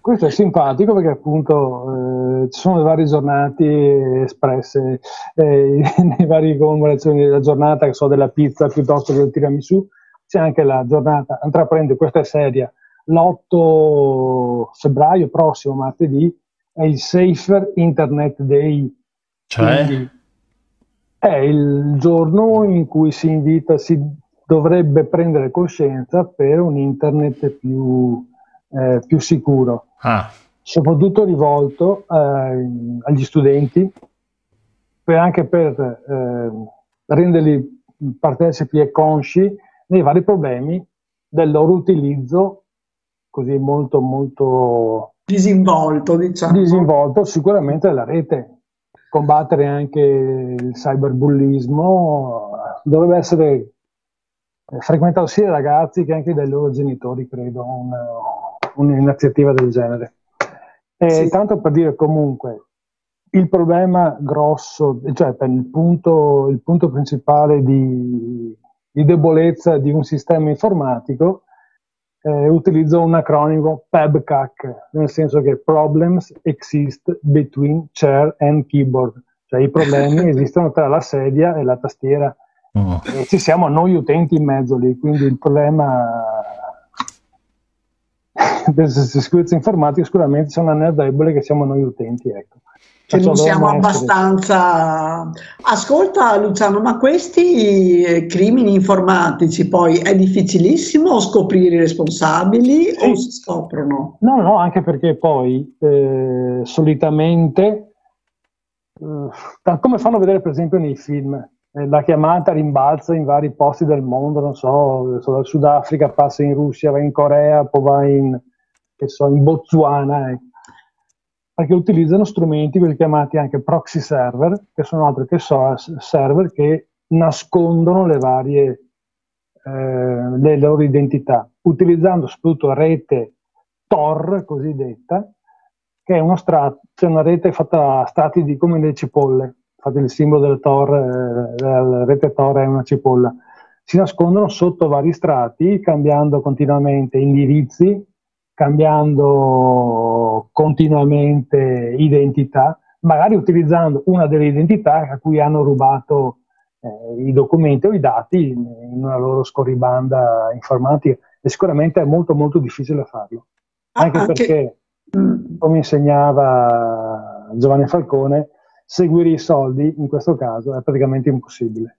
questo, è, simpatico perché appunto eh, ci sono le varie giornate espresse eh, nei vari commemorazioni della giornata, che so, della pizza piuttosto che del tiramisù. C'è anche la giornata, intraprende questa è seria, l'8 febbraio prossimo, martedì, è il Safer Internet Day. Cioè? è il giorno in cui si invita, si dovrebbe prendere coscienza per un internet più, eh, più sicuro. Ah. Soprattutto rivolto eh, agli studenti, per anche per eh, renderli partecipi e consci dei vari problemi del loro utilizzo così molto molto disinvolto, diciamo. Disinvolto sicuramente la rete. Combattere anche il cyberbullismo dovrebbe essere eh, frequentato sia dai ragazzi che anche dai loro genitori, credo, un, un'iniziativa del genere. E sì. Tanto per dire comunque, il problema grosso, cioè il punto, il punto principale di, di debolezza di un sistema informatico eh, utilizzo un acronimo PEBCAC, nel senso che Problems Exist Between Chair and Keyboard, cioè i problemi esistono tra la sedia e la tastiera. Oh. E ci siamo noi utenti in mezzo lì, quindi il problema del sicurezza informatica sicuramente c'è una nerd debole che siamo noi utenti, ecco che non siamo abbastanza... Ascolta Luciano, ma questi eh, crimini informatici poi è difficilissimo scoprire i responsabili sì. o si scoprono? No, no, anche perché poi eh, solitamente, eh, come fanno vedere per esempio nei film, eh, la chiamata rimbalza in vari posti del mondo, non so, dal Sudafrica passa in Russia, va in Corea, poi va in, so, in Botswana, ecco perché utilizzano strumenti quelli chiamati anche proxy server, che sono altro che so- server che nascondono le varie eh, le loro identità, utilizzando soprattutto rete Tor cosiddetta, che è strato, cioè una rete fatta a strati di come le cipolle. Infatti il simbolo del Tor, eh, la rete Tor è una cipolla. Si nascondono sotto vari strati, cambiando continuamente indirizzi, cambiando continuamente identità, magari utilizzando una delle identità a cui hanno rubato eh, i documenti o i dati in, in, una loro scorribanda informatica e sicuramente è molto molto difficile farlo. Ah, anche, anche perché, mm. come insegnava Giovanni Falcone, seguire i soldi in questo caso è praticamente impossibile.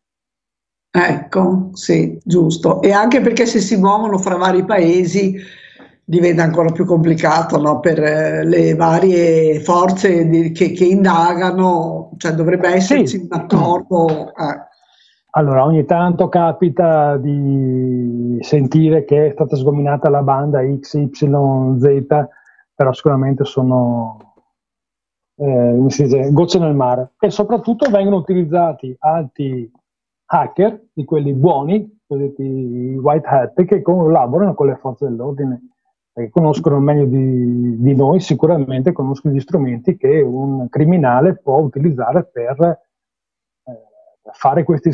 Ecco, sì, giusto. E anche perché se si muovono fra vari paesi diventa ancora più complicato no? per eh, le varie forze di, che, che, indagano, cioè dovrebbe esserci sì. un accordo. Eh. Allora, ogni tanto capita di sentire che è stata sgominata la banda XYZ, però sicuramente sono eh, dice, gocce nel mare. E soprattutto vengono utilizzati altri hacker, di quelli buoni, cosiddetti white hat, che collaborano con le forze dell'ordine, che conoscono meglio di, di noi, sicuramente conoscono gli strumenti che un criminale può utilizzare per fare queste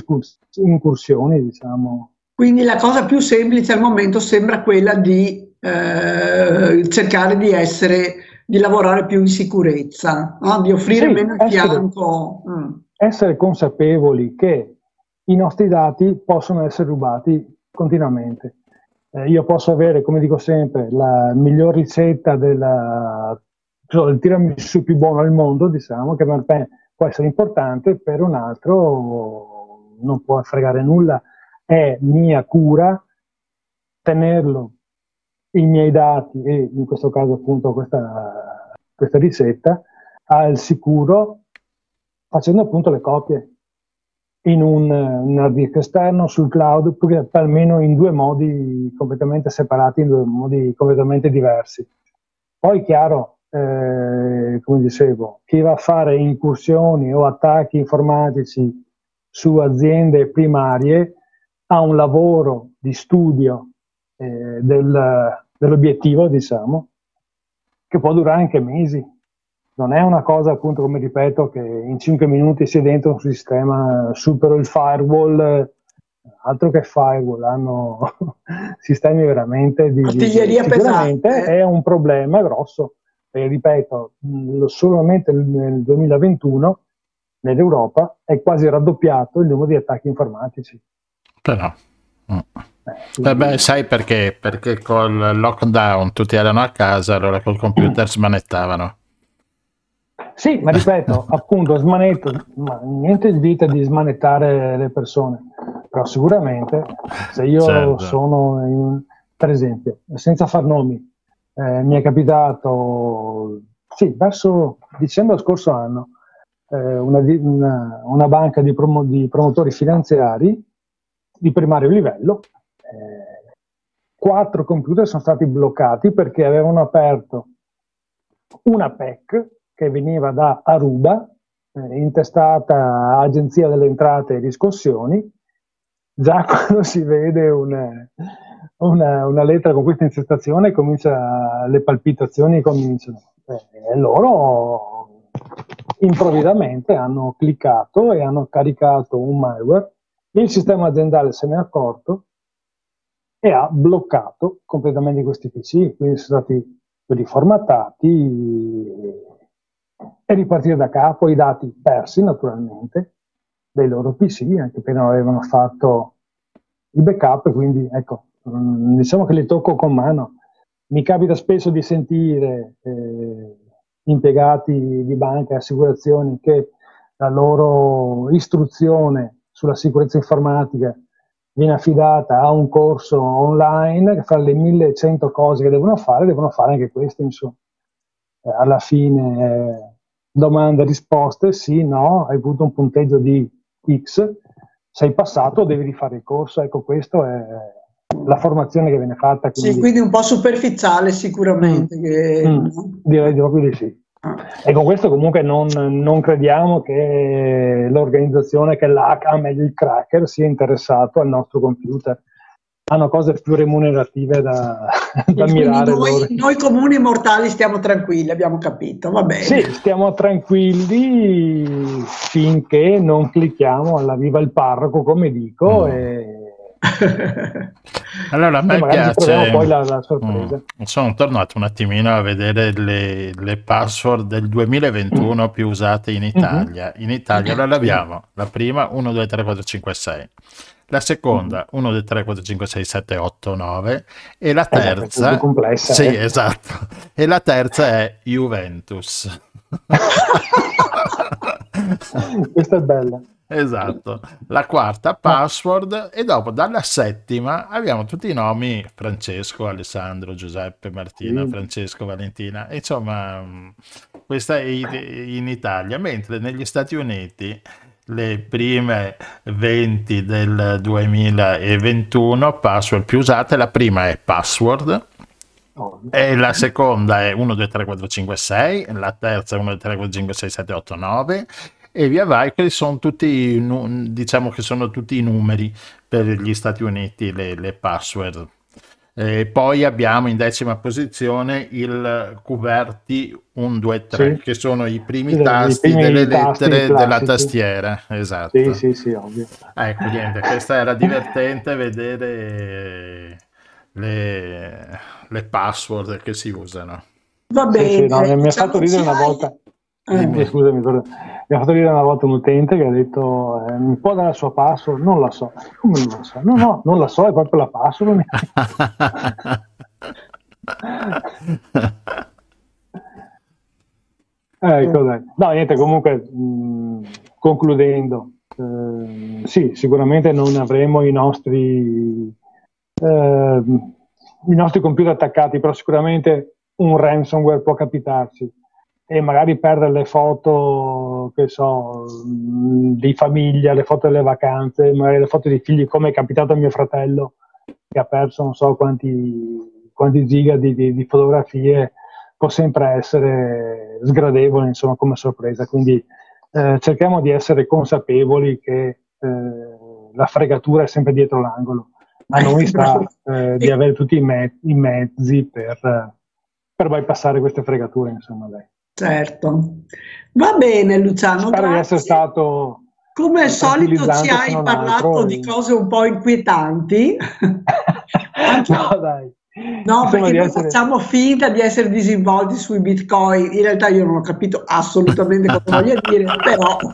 incursioni, diciamo. Quindi la cosa più semplice al momento sembra quella di eh, cercare di essere, di lavorare più in sicurezza, no? di offrire sì, meno il essere, fianco. Mm. Essere consapevoli che i nostri dati possono essere rubati continuamente. Eh, io posso avere, come dico sempre, la miglior ricetta della, cioè, tiramisù più buono al mondo, diciamo, che per me può essere importante, per un altro non può fregare nulla. È mia cura tenerlo, i miei dati e in questo caso appunto questa, questa ricetta al sicuro facendo appunto le copie in un, un hard esterno sul cloud, almeno in due modi completamente separati, in due modi completamente diversi. Poi chiaro, eh, come dicevo, chi va a fare incursioni o attacchi informatici su aziende primarie ha un lavoro di studio eh, del, dell'obiettivo, diciamo, che può durare anche mesi. Non è una cosa, appunto, come ripeto, che in 5 minuti si è dentro un sistema, supero il firewall, altro che firewall, hanno sistemi veramente di... Artiglieria pesante. È un problema grosso e ripeto, solamente nel 2021 nell'Europa è quasi raddoppiato il numero di attacchi informatici. Però. Mm. Eh, beh, sai perché? Perché col lockdown tutti erano a casa, allora col computer smanettavano. Sì, ma ripeto, appunto, smanetto, ma niente di vita di smanettare le persone, però sicuramente se io certo. sono, in, per esempio, senza far nomi, eh, mi è capitato, sì, verso dicembre scorso anno, eh, una, una, una, banca di, promo, di, promotori finanziari di primario livello, eh, quattro computer sono stati bloccati perché avevano aperto una PEC che veniva da Aruba, eh, intestata Agenzia delle Entrate e Riscossioni, già quando si vede un, una, una, lettera con questa intestazione comincia, le palpitazioni cominciano. Eh, e loro improvvisamente hanno cliccato e hanno caricato un malware, il sistema aziendale se ne è accorto e ha bloccato completamente questi PC, quindi sono stati riformattati e ripartire da capo, i dati persi naturalmente dei loro PC, anche perché non avevano fatto i backup, quindi ecco, Mm, diciamo che le tocco con mano. Mi capita spesso di sentire eh, impiegati di banche e assicurazioni che la loro istruzione sulla sicurezza informatica viene affidata a un corso online che fa le 1100 cose che devono fare, devono fare anche questo, insomma. Alla fine eh, domande e risposte, sì, no, hai avuto un punteggio di X, sei passato, devi rifare il corso, ecco questo è la formazione che viene fatta. Quindi... Sì, quindi un po' superficiale sicuramente. Mm. Che... Mm. Direi proprio di sì. E con questo comunque non, non crediamo che l'organizzazione, che l'HACAM e il cracker sia interessato al nostro computer. Hanno cose più remunerative da, da mirare. Noi, noi, comuni mortali stiamo tranquilli, abbiamo capito, va bene. Sì, stiamo tranquilli finché non clicchiamo alla viva il parroco, come dico, mm. e allora a me piace poi la, la sorpresa. Mm, sono tornato un attimino a vedere le, le password del 2021 mm. più usate in Italia mm-hmm. in Italia allora abbiamo la prima 1 2 3 4 5 6 la seconda 1 2 3 4 5 6 7 8 9 e la eh, terza è complessa, sì eh. esatto. E la terza è Juventus. Questa è bella. Esatto, la quarta password. E dopo dalla settima abbiamo tutti i nomi Francesco, Alessandro, Giuseppe, Martina, sì. Francesco, Valentina, insomma questa è in Italia, mentre negli Stati Uniti le prime 20 del 2021 password più usate, la prima è password, e la seconda è 1, 2, 3, 4, 5, 6, la terza è 1, 2, 3, 4, 5, 6, 7, 8, 9 e via vai, che sono tutti, diciamo che sono tutti i numeri per gli Stati Uniti, le, le password. E poi abbiamo in decima posizione il Cuverti 1, 2, 3, sì. che sono i primi sì, tasti primi delle tasti lettere della tastiera. Esatto. Sì, sì, sì, ovvio. Ecco, niente, questa era divertente vedere le, le password che si usano. Va bene. Sì, no, mi ha fatto ridere una volta. Eh, scusami, mi ha fatto dire una volta un utente che ha detto eh, mi può dare la sua password? Non la so. Come non la so? No, no, non la so, è proprio la password. ecco, dai. No, niente, comunque, mh, concludendo, eh, sì, sicuramente non avremo i nostri, eh, i nostri computer attaccati, però sicuramente un ransomware può capitarci e magari perdere le foto, che so, di famiglia, le foto delle vacanze, magari le foto dei figli, come è capitato a mio fratello che ha perso non so quanti, quanti giga di, di, di, fotografie, può sempre essere sgradevole, insomma, come sorpresa. Quindi eh, cerchiamo di essere consapevoli che eh, la fregatura è sempre dietro l'angolo. A noi sta eh, di avere tutti i, me- i mezzi per, per bypassare queste fregature, insomma, dai. Certo. Va bene Luciano. Spero di essere stato... Come al solito ci hai parlato altro, di cose un po' inquietanti. no, dai. No, Insomma, perché noi essere... facciamo finta di essere disinvolti sui bitcoin. In realtà io non ho capito assolutamente cosa voglia dire, però...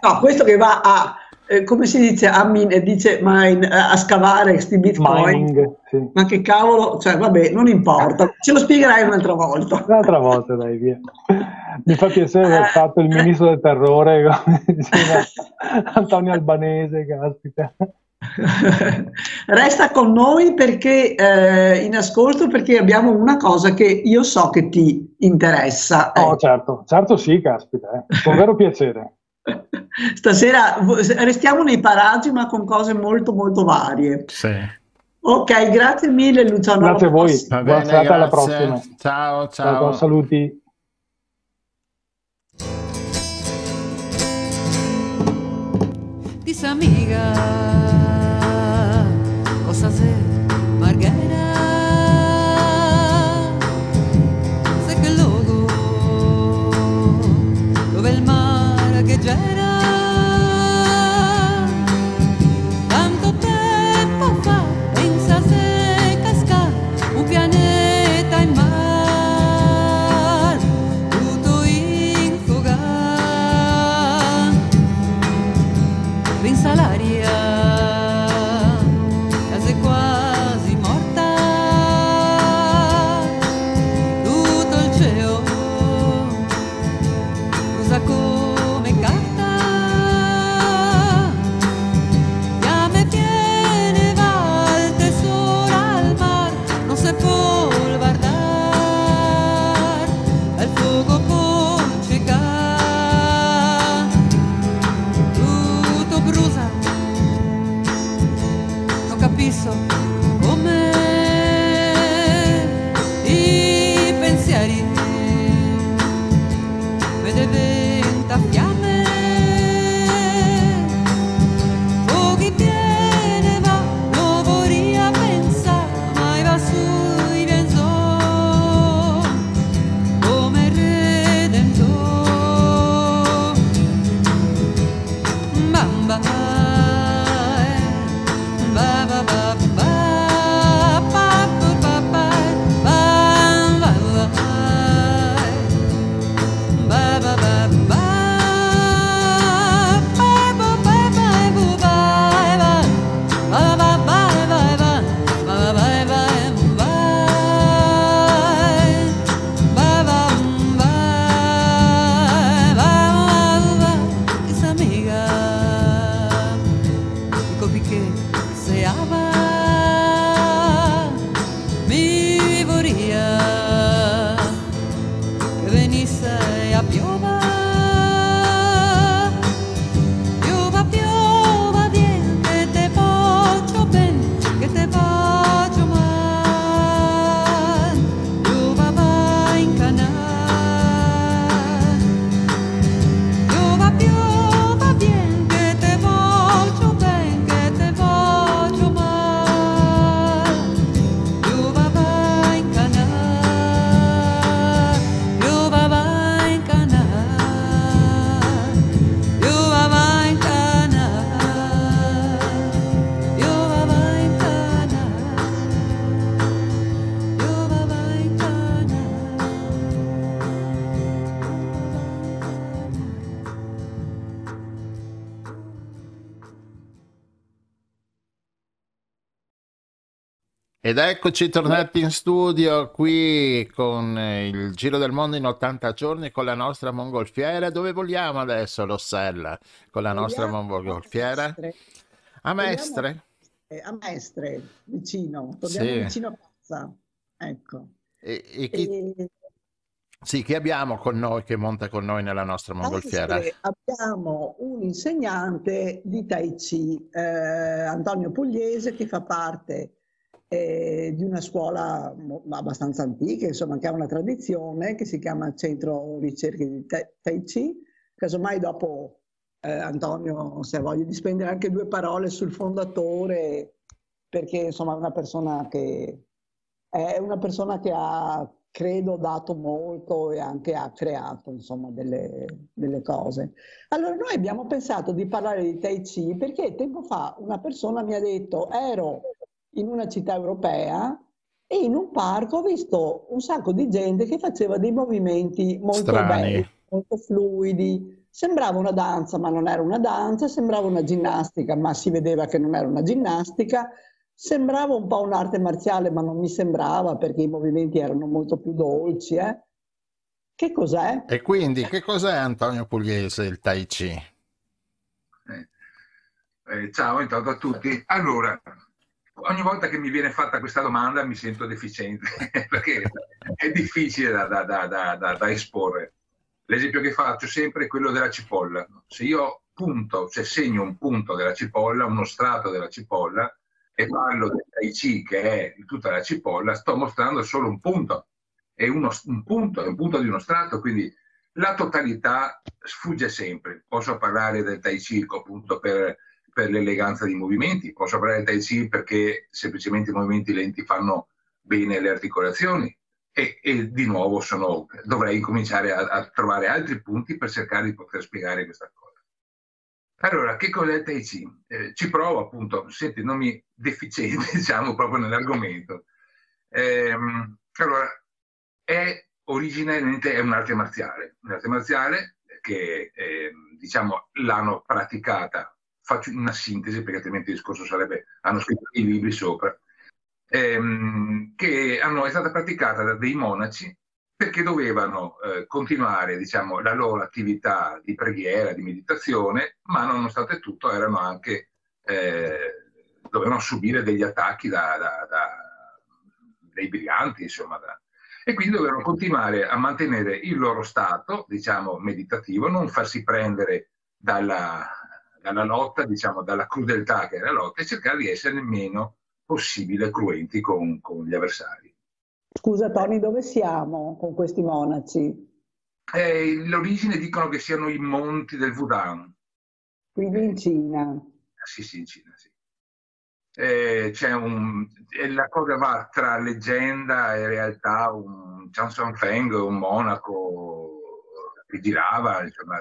No, questo che va a eh, come si dice a, min- eh, dice mine, eh, a scavare questi bitcoin Mining, sì. ma che cavolo cioè vabbè non importa ce lo spiegherai un'altra volta un'altra volta dai via mi fa piacere aver fatto il ministro del terrore Antonio Albanese caspita Resta con noi perché eh, in ascolto perché abbiamo una cosa che io so che ti interessa. Oh, eh. certo, certo sì, caspita, eh. con vero piacere. Stasera restiamo nei paraggi ma con cose molto molto varie. Sì. Ok, grazie mille Luciano. Grazie a voi, buona serata alla prossima. Ciao, ciao. ciao saluti. Disamiga, cosa sei, Margherita? Ed eccoci tornati in studio qui con il Giro del Mondo in 80 giorni con la nostra mongolfiera. Dove vogliamo adesso, Rossella, con la nostra mongolfiera? A Mestre? A Mestre, vicino. Torniamo sì. vicino a casa. Ecco. E, e chi... E... Sì, chi abbiamo con noi, che monta con noi nella nostra mongolfiera? Abbiamo un insegnante di Tai Chi, eh, Antonio Pugliese, che fa parte eh, di una scuola abbastanza antica, insomma, che ha una tradizione, che si chiama Centro Ricerche di Tai Chi. Casomai dopo eh, Antonio, se ha voglia di spendere anche due parole sul fondatore, perché insomma è una persona che, è una persona che ha, credo, dato molto e anche ha creato insomma delle, delle cose. Allora noi abbiamo pensato di parlare di Tai Chi perché tempo fa una persona mi ha detto ero in una città europea e in un parco ho visto un sacco di gente che faceva dei movimenti molto Strani. belli, molto fluidi. Sembrava una danza, ma non era una danza, sembrava una ginnastica, ma si vedeva che non era una ginnastica. Sembrava un po' un'arte marziale, ma non mi sembrava perché i movimenti erano molto più dolci. Eh? Che cos'è? E quindi che cos'è Antonio Pugliese il Tai Chi? Eh, eh, ciao intanto a tutti. Allora, ogni volta che mi viene fatta questa domanda mi sento deficiente perché è difficile da, da, da, da, esporre. L'esempio che faccio sempre è quello della cipolla. Se io punto, cioè segno un punto della cipolla, uno strato della cipolla, e parlo del Tai Chi che è tutta la cipolla, sto mostrando solo un punto. È uno, un punto, è un punto di uno strato, quindi la totalità sfugge sempre. Posso parlare del Tai Chi appunto per per l'eleganza dei movimenti, posso parlare del Tai Chi perché semplicemente i movimenti lenti fanno bene le articolazioni e, e di nuovo sono, dovrei cominciare a, a, trovare altri punti per cercare di poter spiegare questa cosa. Allora, che cos'è il Tai Chi? Eh, ci provo appunto, senti, non mi deficiente, diciamo, proprio nell'argomento. Eh, allora, è originariamente è un'arte marziale, un'arte marziale che eh, diciamo l'hanno praticata faccio una sintesi perché altrimenti il discorso sarebbe, hanno scritto i libri sopra, ehm, che hanno, è stata praticata da dei monaci perché dovevano eh, continuare diciamo, la loro attività di preghiera, di meditazione, ma nonostante tutto erano anche, eh, dovevano subire degli attacchi da, da, da, dei briganti, insomma, da, e quindi dovevano continuare a mantenere il loro stato, diciamo, meditativo, non farsi prendere dalla, dalla lotta, diciamo dalla crudeltà che è la lotta, e cercare di essere il meno possibile cruenti con, con gli avversari. Scusa Tony, dove siamo con questi monaci? Eh, l'origine dicono che siano i monti del Wudan. Quindi in Cina. Sì, sì, in Cina, sì. Eh, c'è un, la cosa va tra leggenda e realtà, un Chan San Feng, un monaco che girava, insomma,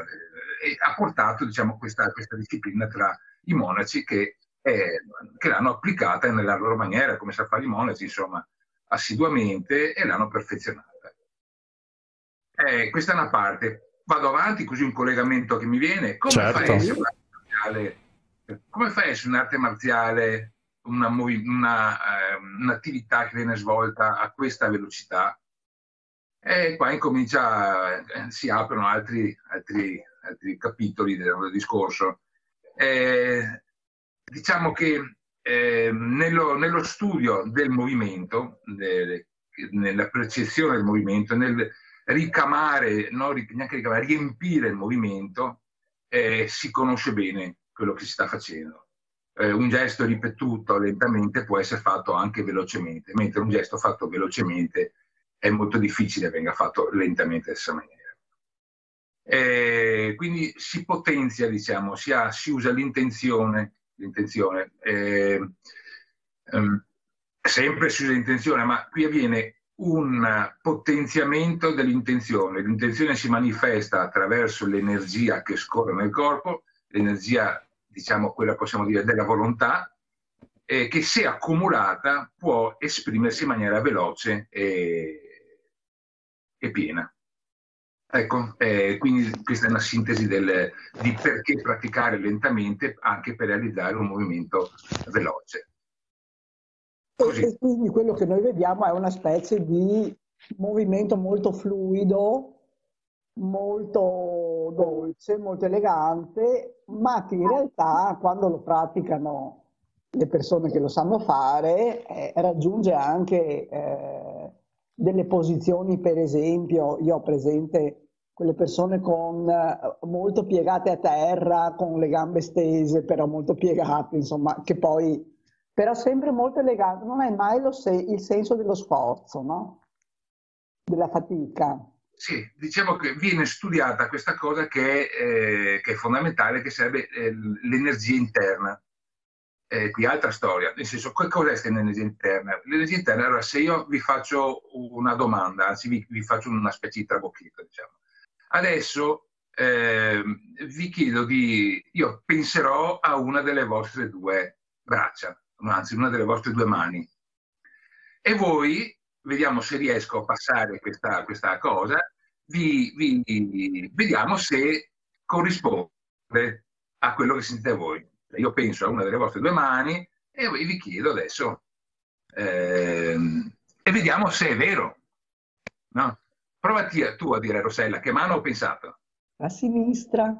e ha portato diciamo, questa, questa, disciplina tra i monaci che, eh, che, l'hanno applicata nella loro maniera, come sa fare i monaci, insomma, assiduamente e l'hanno perfezionata. Eh, questa è una parte. Vado avanti, così un collegamento che mi viene. Come certo. fai a essere un'arte come fai a essere un'arte marziale, una, una, eh, un'attività che viene svolta a questa velocità? E qua incomincia, eh, si aprono altri, altri altri capitoli del discorso. Eh, diciamo che eh, nello, nello, studio del movimento, de, nella percezione del movimento, nel ricamare, no, neanche ricamare, riempire il movimento, eh, si conosce bene quello che si sta facendo. Eh, un gesto ripetuto lentamente può essere fatto anche velocemente, mentre un gesto fatto velocemente è molto difficile venga fatto lentamente della stessa maniera. Eh, quindi si potenzia, diciamo, si, ha, si usa l'intenzione, l'intenzione eh, ehm, sempre si usa l'intenzione, ma qui avviene un potenziamento dell'intenzione. L'intenzione si manifesta attraverso l'energia che scorre nel corpo, l'energia, diciamo, quella possiamo dire della volontà, eh, che se accumulata può esprimersi in maniera veloce e, e piena. Ecco, eh, quindi questa è una sintesi del, di perché praticare lentamente anche per realizzare un movimento veloce. E, e quindi quello che noi vediamo è una specie di movimento molto fluido, molto dolce, molto elegante, ma che in realtà quando lo praticano le persone che lo sanno fare eh, raggiunge anche eh, delle posizioni, per esempio, io ho presente quelle persone con, eh, molto piegate a terra, con le gambe stese, però molto piegate, insomma, che poi, però sempre molto elegante, non è mai se, il senso dello sforzo, no? Della fatica. Sì, diciamo che viene studiata questa cosa che è, eh, che è fondamentale, che sarebbe eh, l'energia interna. Eh, qui altra storia, nel senso, che cos'è questa energia interna? L'energia interna, allora, se io vi faccio una domanda, anzi vi, vi faccio una specie di trabocchetto, diciamo, Adesso eh, vi chiedo di, io penserò a una delle vostre due braccia, anzi una delle vostre due mani. E voi, vediamo se riesco a passare questa, questa cosa, vi, vi, vediamo se corrisponde a quello che sentite voi. Io penso a una delle vostre due mani e vi chiedo adesso eh, e vediamo se è vero. No? Provati tu a dire, Rossella, che mano ho pensato? A sinistra.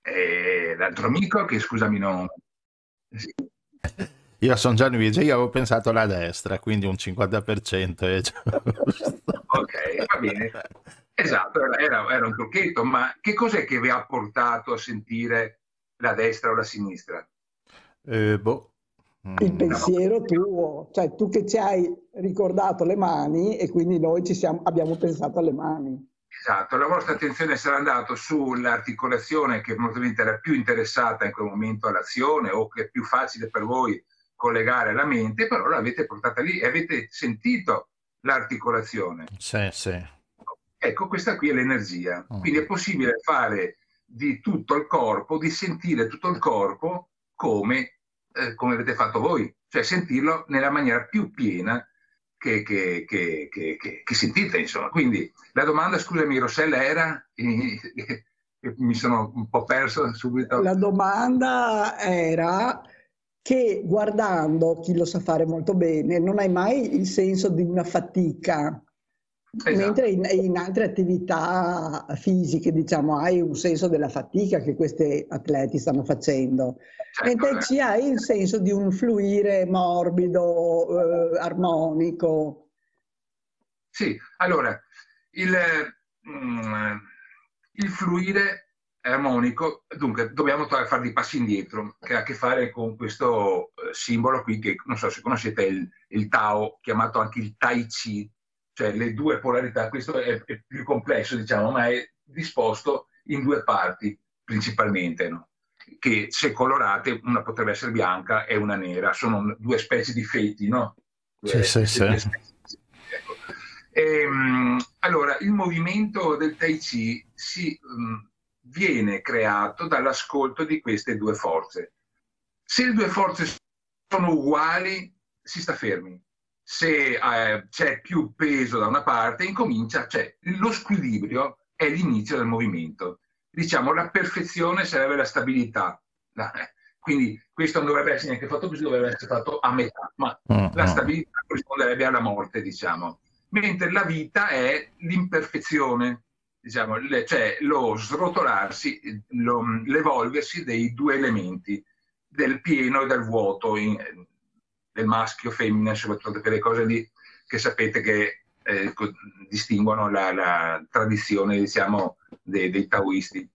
E l'altro amico che, scusami, non... Sì. Io sono Gianluigi, io avevo pensato alla destra, quindi un 50%. È ok, va bene. Esatto, era, era, un trucchetto, ma che cos'è che vi ha portato a sentire la destra o la sinistra? Eh, boh, il mm. pensiero tuo, cioè tu che ci hai ricordato le mani e quindi noi ci siamo, abbiamo pensato alle mani. Esatto, la vostra attenzione sarà andata sull'articolazione che probabilmente era più interessata in quel momento all'azione o che è più facile per voi collegare alla mente, però l'avete portata lì e avete sentito l'articolazione. Sì, sì. Ecco, questa qui è l'energia. Mm. Quindi è possibile fare di tutto il corpo, di sentire tutto il corpo come eh, come avete fatto voi, cioè sentirlo nella maniera più piena che, che, che, che sentite, insomma. Quindi la domanda, scusami Rossella, era... mi sono un po' perso subito. La domanda era che guardando chi lo sa fare molto bene non hai mai il senso di una fatica Esatto. Mentre in, in, altre attività fisiche, diciamo, hai un senso della fatica che questi atleti stanno facendo, certo, mentre ci hai il senso di un fluire morbido, eh, armonico. Sì, allora, il, mm, il fluire armonico, dunque dobbiamo fare dei passi indietro, che ha a che fare con questo eh, simbolo qui, che non so se conoscete il, il Tao, chiamato anche il Tai Chi, cioè le due polarità, questo è, è, più complesso diciamo, ma è disposto in due parti principalmente, no? che se colorate una potrebbe essere bianca e una nera, sono due specie di feti, no? Sì, sì, sì. Ecco. E, um, allora, il movimento del Tai Chi si, um, viene creato dall'ascolto di queste due forze. Se le due forze sono uguali, si sta fermi se eh, c'è più peso da una parte, incomincia, cioè lo squilibrio è l'inizio del movimento. Diciamo la perfezione sarebbe la stabilità. Eh, quindi questo non dovrebbe essere neanche fatto così, dovrebbe essere fatto a metà, ma mm, la mm. stabilità corrisponderebbe alla morte, diciamo. Mentre la vita è l'imperfezione, diciamo, le, cioè lo srotolarsi, lo, l'evolversi dei due elementi, del pieno e del vuoto, in, del maschio, femmina, soprattutto quelle cose lì che sapete che eh, distinguono la, la, tradizione, diciamo, dei, dei taoisti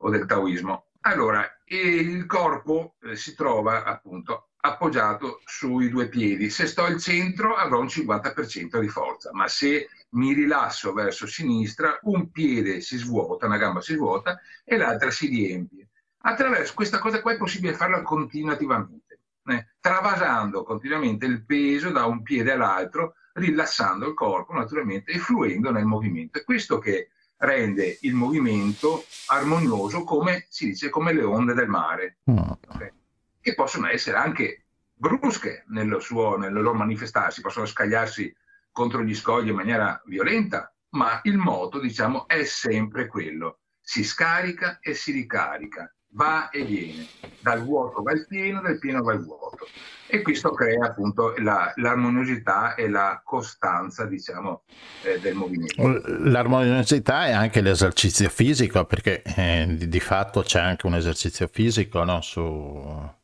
o del taoismo. Allora, il corpo eh, si trova appunto appoggiato sui due piedi. Se sto al centro avrò un 50% di forza, ma se mi rilasso verso sinistra, un piede si svuota, una gamba si svuota e l'altra si riempie. Attraverso questa cosa qua è possibile farla continuativamente eh, travasando continuamente il peso da un piede all'altro, rilassando il corpo naturalmente e fluendo nel movimento. È questo che rende il movimento armonioso, come si dice, come le onde del mare, mm. okay? che possono essere anche brusche nel, suo, nel loro manifestarsi, possono scagliarsi contro gli scogli in maniera violenta, ma il moto, diciamo, è sempre quello. Si scarica e si ricarica va e viene, dal vuoto va il pieno, dal pieno va il vuoto. E questo crea appunto la, l'armoniosità e la costanza, diciamo, eh, del movimento. L'armoniosità è anche l'esercizio fisico, perché eh, di, di, fatto c'è anche un esercizio fisico, no? Su...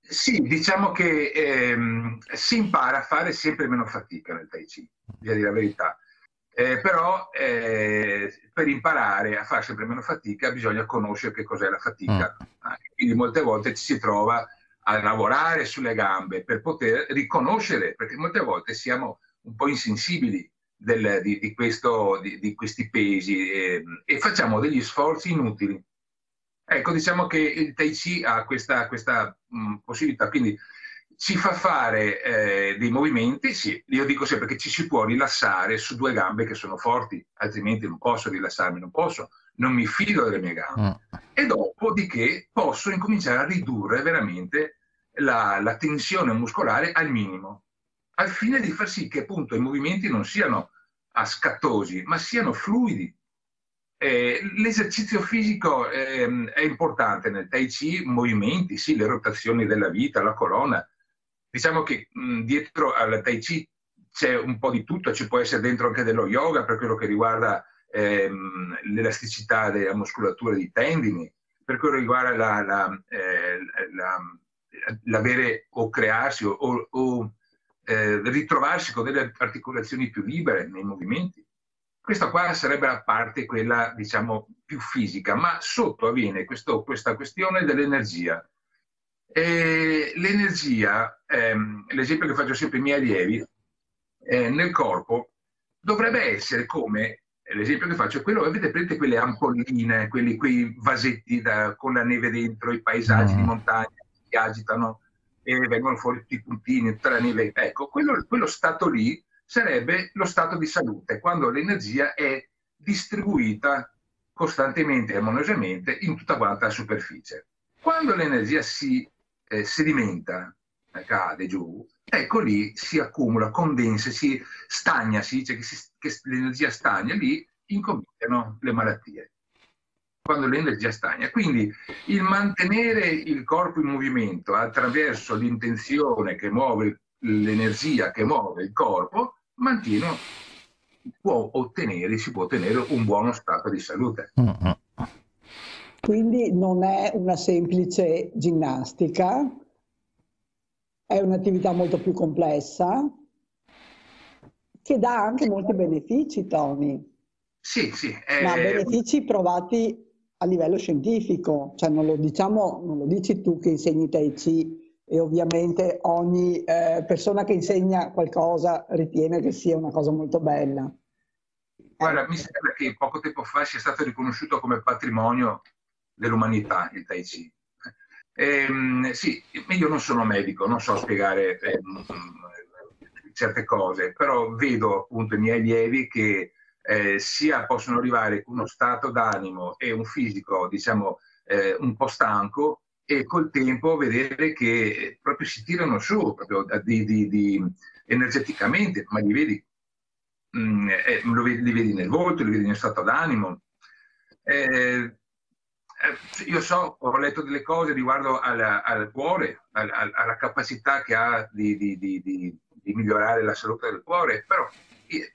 Sì, diciamo che ehm, si impara a fare sempre meno fatica nel Tai Chi, a dire la verità. Eh, però eh, per imparare a fare sempre meno fatica bisogna conoscere che cos'è la fatica. Mm. Quindi molte volte ci si trova a lavorare sulle gambe per poter riconoscere, perché molte volte siamo un po' insensibili del, di, di, questo, di, di, questi pesi eh, e facciamo degli sforzi inutili. Ecco, diciamo che il Tai Chi ha questa, questa mh, mm, possibilità, quindi ci fa fare eh, dei movimenti, sì, io dico sempre che ci si può rilassare su due gambe che sono forti, altrimenti non posso rilassarmi, non posso, non mi fido delle mie gambe. Mm. E dopodiché posso incominciare a ridurre veramente la, la, tensione muscolare al minimo, al fine di far sì che appunto i movimenti non siano scattosi, ma siano fluidi. Eh, l'esercizio fisico eh, è importante nel Tai Chi, movimenti, sì, le rotazioni della vita, la colonna, diciamo che mh, dietro al Tai Chi c'è un po' di tutto, ci può essere dentro anche dello yoga per quello che riguarda ehm, l'elasticità della muscolatura dei tendini, per quello che riguarda la, la, eh, la, l'avere o crearsi o, o eh, ritrovarsi con delle articolazioni più libere nei movimenti. Questa qua sarebbe la parte, quella diciamo più fisica, ma sotto avviene questo, questa questione dell'energia e l'energia, ehm, l'esempio che faccio sempre ai miei allievi, eh, nel corpo dovrebbe essere come, l'esempio che faccio è quello, avete presente quelle ampolline, quelli, quei vasetti da, con la neve dentro, i paesaggi mm. di montagna che agitano e vengono fuori tutti i puntini, tutta la neve. Ecco, quello, quello stato lì sarebbe lo stato di salute, quando l'energia è distribuita costantemente e armoniosamente in tutta quanta la superficie. Quando l'energia si eh, sedimenta, cade giù, ecco lì si accumula, condensa, si stagna, si dice che, si, che l'energia stagna, lì incominciano le malattie quando l'energia stagna. Quindi il mantenere il corpo in movimento attraverso l'intenzione che muove l'energia che muove il corpo, mantiene, può ottenere, si può ottenere un buono stato di salute. Mm-hmm. Quindi non è una semplice ginnastica, è un'attività molto più complessa che dà anche molti benefici, Tony. Sì, sì. Eh... Ma benefici provati a livello scientifico, cioè non lo, diciamo, non lo dici tu che insegni Tai Chi e ovviamente ogni eh, persona che insegna qualcosa ritiene che sia una cosa molto bella. Guarda, mi sembra che poco tempo fa sia stato riconosciuto come patrimonio dell'umanità, il Tai Chi. Ehm, sì, io non sono medico, non so spiegare eh, certe cose, però vedo appunto i miei allievi che eh, sia possono arrivare con uno stato d'animo e un fisico, diciamo, eh, un po' stanco e col tempo vedere che proprio si tirano su, proprio di, di, di, energeticamente, ma li vedi, mh, mm, eh, li vedi nel volto, li vedi nello stato d'animo. Eh, eh, io so, ho letto delle cose riguardo alla, al cuore, alla, alla, capacità che ha di, di, di, di, migliorare la salute del cuore, però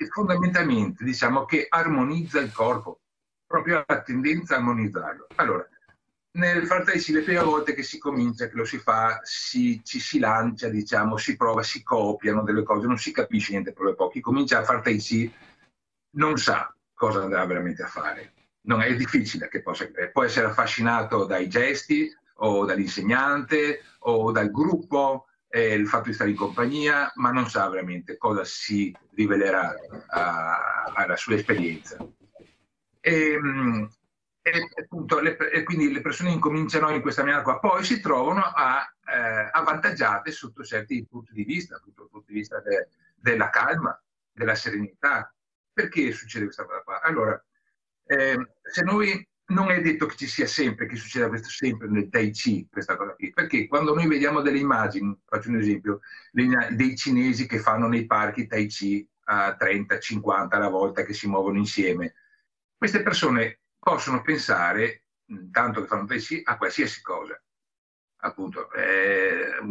fondamentalmente diciamo che armonizza il corpo, proprio la tendenza a armonizzarlo. Allora, nel tai le prime volte che si comincia, che lo si fa, si, ci si lancia, diciamo, si prova, si copiano delle cose, non si capisce niente proprio pochi. Comincia a far tai chi non sa cosa andrà veramente a fare non è difficile che possa può essere affascinato dai gesti o dall'insegnante o dal gruppo, eh, il fatto di stare in compagnia, ma non sa veramente cosa si rivelerà alla sua esperienza. E, e, appunto, le, e, quindi le persone incominciano in questa maniera qua, poi si trovano a, eh, avvantaggiate sotto certi punti di vista, sotto il punto di vista de, della calma, della serenità. Perché succede questa cosa qua? Allora, eh, se noi non è detto che ci sia sempre, che succeda questo sempre nel Tai Chi, questa cosa qui, perché quando noi vediamo delle immagini, faccio un esempio, dei cinesi che fanno nei parchi Tai Chi a 30, 50 alla volta che si muovono insieme, queste persone possono pensare tanto che fanno Tai Chi a qualsiasi cosa. Appunto, eh,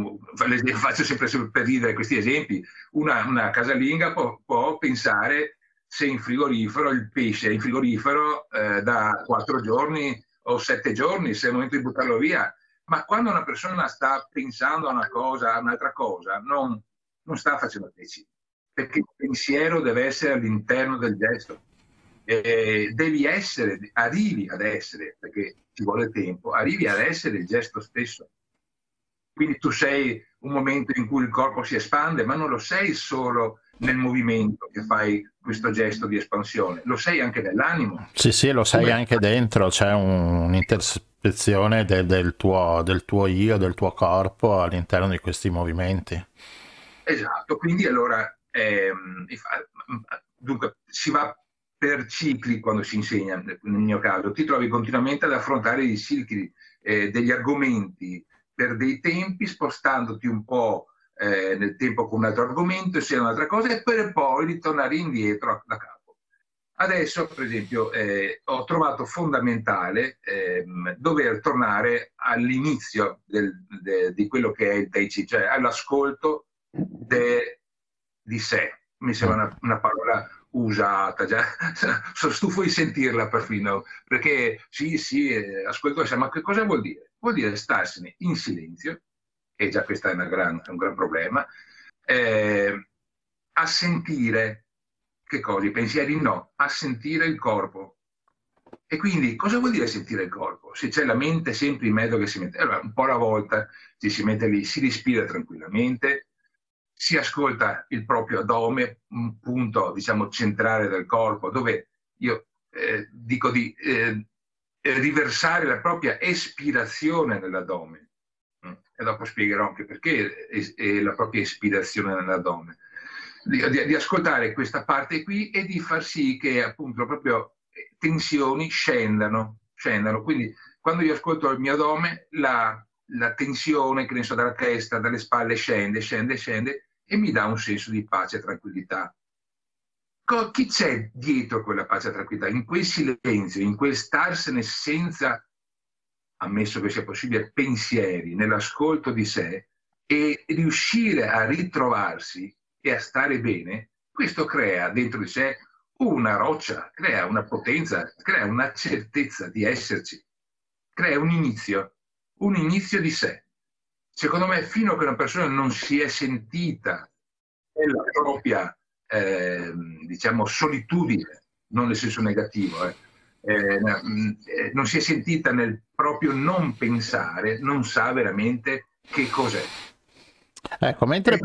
faccio sempre per ridere questi esempi. Una, una casalinga può, può, pensare se in frigorifero il pesce è in frigorifero eh, da quattro giorni o sette giorni, se è il momento di buttarlo via. Ma quando una persona sta pensando a una cosa, a un'altra cosa, non, non sta facendo Chi, perché il pensiero deve essere all'interno del gesto eh, devi essere, arrivi ad essere, perché ci vuole tempo, arrivi ad essere il gesto stesso. Quindi tu sei un momento in cui il corpo si espande, ma non lo sei solo nel movimento che fai questo gesto di espansione, lo sei anche nell'animo. Sì, sì, lo sei Come... anche dentro, c'è un, un'interspezione de, del, tuo, del tuo io, del tuo corpo all'interno di questi movimenti. Esatto, quindi allora, ehm, dunque, si va per cicli quando si insegna, nel mio caso, ti trovi continuamente ad affrontare i cicli eh, degli argomenti per dei tempi, spostandoti un po' eh, nel tempo con un altro argomento, sia un'altra cosa, e per poi ritornare indietro da capo. Adesso, per esempio, eh, ho trovato fondamentale ehm, dover tornare all'inizio del, de, di quello che è il Tai cioè all'ascolto de, di sé. Mi sembra una, una parola usata, già sono stufo di sentirla perfino, perché sì, sì, eh, ascolto, ma che cosa vuol dire? Vuol dire starsene in silenzio, e già questo è, gran, un gran problema, eh, a sentire, che cosa? I pensieri no, a sentire il corpo. E quindi cosa vuol dire sentire il corpo? Se c'è la mente sempre in mezzo che si mette, allora un po' alla volta ci si mette lì, si respira tranquillamente, si ascolta il proprio addome, un punto diciamo centrale del corpo, dove io eh, dico di eh, riversare la propria espirazione nell'addome. E dopo spiegherò anche perché è la propria espirazione nell'addome. Di, di, di, ascoltare questa parte qui e di far sì che appunto proprio eh, tensioni scendano, scendano. Quindi quando io ascolto il mio addome, la, la tensione, che ne so, dalla testa, dalle spalle scende, scende, scende e mi dà un senso di pace e tranquillità. Chi c'è dietro quella pace e tranquillità? In quel silenzio, in quel starsene senza, ammesso che sia possibile, pensieri, nell'ascolto di sé e riuscire a ritrovarsi e a stare bene, questo crea dentro di sé una roccia, crea una potenza, crea una certezza di esserci, crea un inizio, un inizio di sé. Secondo me, fino a che una persona non si è sentita nella propria, eh, diciamo, solitudine, non nel senso negativo, eh, eh, eh, non si è sentita nel proprio non pensare, non sa veramente che cos'è. Ecco, mentre,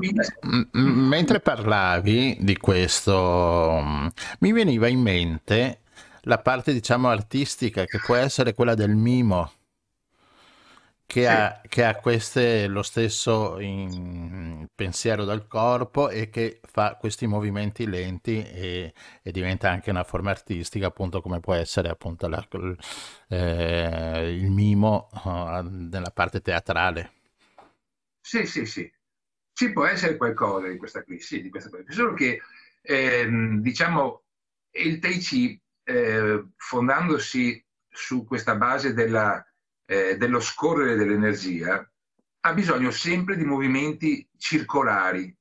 mentre parlavi di questo, mi veniva in mente la parte, diciamo, artistica, che può essere quella del mimo che, sì. ha, che ha queste, lo stesso in, pensiero dal corpo e che fa questi movimenti lenti e, e, diventa anche una forma artistica, appunto come può essere appunto la, eh, il mimo uh, nella parte teatrale. Sì, sì, sì. Ci può essere qualcosa di questa qui, sì, di questa qui. Solo che, ehm, diciamo, il Tai Chi, eh, fondandosi su questa base della eh, dello scorrere dell'energia ha bisogno sempre di movimenti circolari,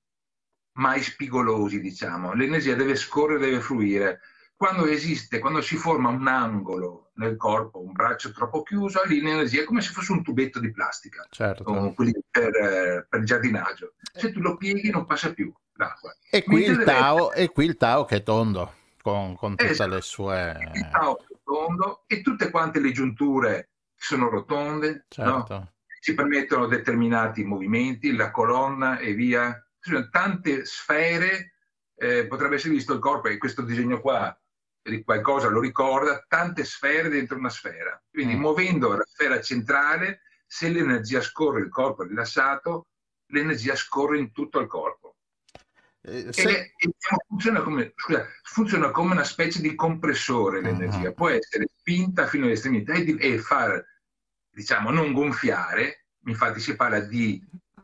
mai spigolosi, diciamo. L'energia deve scorrere, deve fluire. Quando esiste, quando si forma un angolo nel corpo, un braccio troppo chiuso, lì l'energia è come se fosse un tubetto di plastica, certo. quelli per, eh, per giardinaggio. Se tu lo pieghi non passa più l'acqua. E qui, il tao, e qui il Tao che è tondo, con, con tutte esatto. le sue... Il Tao è tondo e tutte quante le giunture sono rotonde, certo. no? ci permettono determinati movimenti, la colonna e via. Ci sono tante sfere, eh, potrebbe essere visto il corpo, e questo disegno qua qualcosa lo ricorda, tante sfere dentro una sfera. Quindi mm. muovendo la sfera centrale, se l'energia scorre, il corpo è rilassato, l'energia scorre in tutto il corpo. Eh, se... e, e funziona, come, scusa, funziona, come, una specie di compressore l'energia, uh-huh. può essere spinta fino all'estremità e, e far diciamo, non gonfiare, infatti si parla di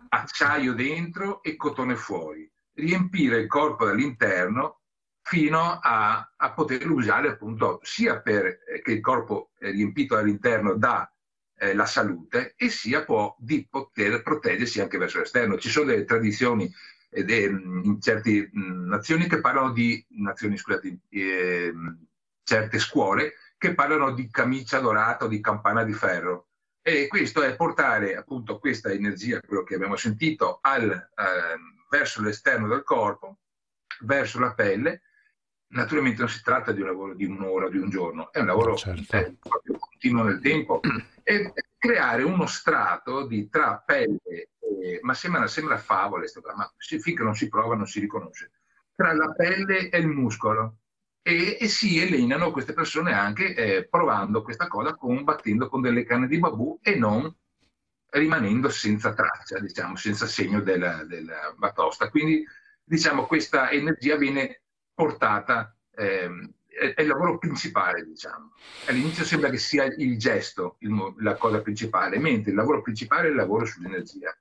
acciaio dentro e cotone fuori, riempire il corpo dall'interno fino a, a poterlo usare appunto sia perché eh, il corpo è riempito all'interno da eh, la salute e sia può di poter proteggersi anche verso l'esterno. Ci sono delle tradizioni ed, eh, in certe mh, nazioni che parlano di nazioni, scusate, eh, certe scuole che parlano di camicia dorata o di campana di ferro. E questo è portare appunto questa energia, quello che abbiamo sentito, al, eh, verso l'esterno del corpo, verso la pelle. Naturalmente non si tratta di un lavoro di un'ora, di un giorno, è un lavoro certo. eh, continuo nel tempo e creare uno strato di tra pelle, e, ma sembra, sembra favole, ma finché non si prova non si riconosce, tra la pelle e il muscolo e, e si elenano queste persone anche eh, provando questa cosa combattendo con delle canne di babù e non rimanendo senza traccia, diciamo, senza segno della, della batosta. Quindi, diciamo, questa energia viene portata, eh, è, è, il lavoro principale, diciamo. All'inizio sembra che sia il gesto il, la cosa principale, mentre il lavoro principale è il lavoro sull'energia.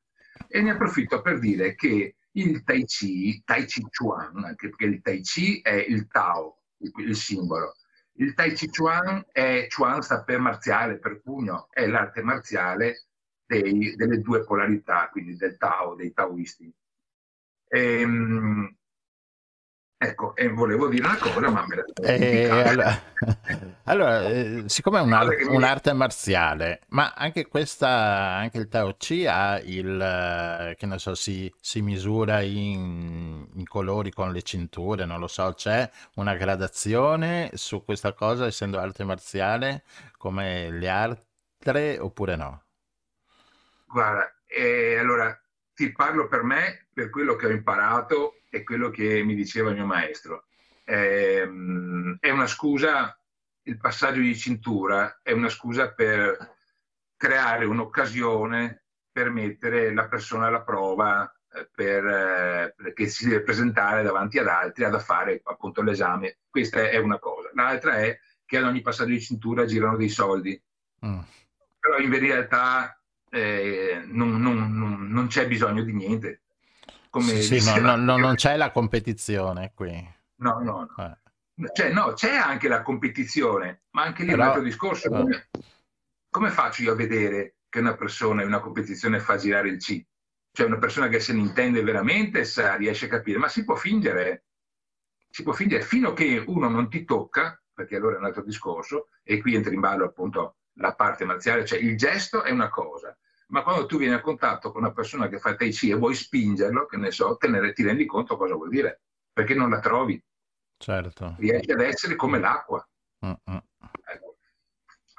E ne approfitto per dire che il Tai Chi, Tai Chi Chuan, anche perché il Tai Chi è il Tao, il simbolo. Il Tai Chi Chuan, è, Chuan sta per marziale, per pugno, è l'arte marziale dei, delle due polarità, quindi del Tao, dei taoisti. Ehm, Ecco, e volevo dire una cosa, ma me la eh, allora, allora eh, siccome è un'arte, un'arte, marziale, ma anche questa, anche il Tao Chi ha il, eh, che ne so, si, si misura in, in, colori con le cinture, non lo so, c'è una gradazione su questa cosa, essendo arte marziale, come le altre, oppure no? Guarda, eh, allora ti parlo per me, per quello che ho imparato è quello che mi diceva il mio maestro. È, ehm, è una scusa, il passaggio di cintura è una scusa per creare un'occasione per mettere la persona alla prova eh, per, eh, perché si deve presentare davanti ad altri, ad fare appunto l'esame. Questa è una cosa. L'altra è che ad ogni passaggio di cintura girano dei soldi. Mm. Però in realtà eh, non, non, non, non, c'è bisogno di niente come sì, sì no, no, non c'è la competizione qui. No, no, no. Eh. Cioè, no, c'è anche la competizione, ma anche lì Però, un altro discorso. Eh. Come, come, faccio io a vedere che una persona in una competizione fa girare il C? Cioè una persona che se ne intende veramente sa, riesce a capire, ma si può fingere, si può fingere fino a che uno non ti tocca, perché allora è un altro discorso, e qui entra in ballo appunto la parte marziale, cioè il gesto è una cosa, ma quando tu vieni a contatto con una persona che fa Tai Chi e vuoi spingerlo, che ne so, te ne, ti rendi conto cosa vuol dire, perché non la trovi. Certo. Riesci ad essere come l'acqua. Mm-hmm. Ecco.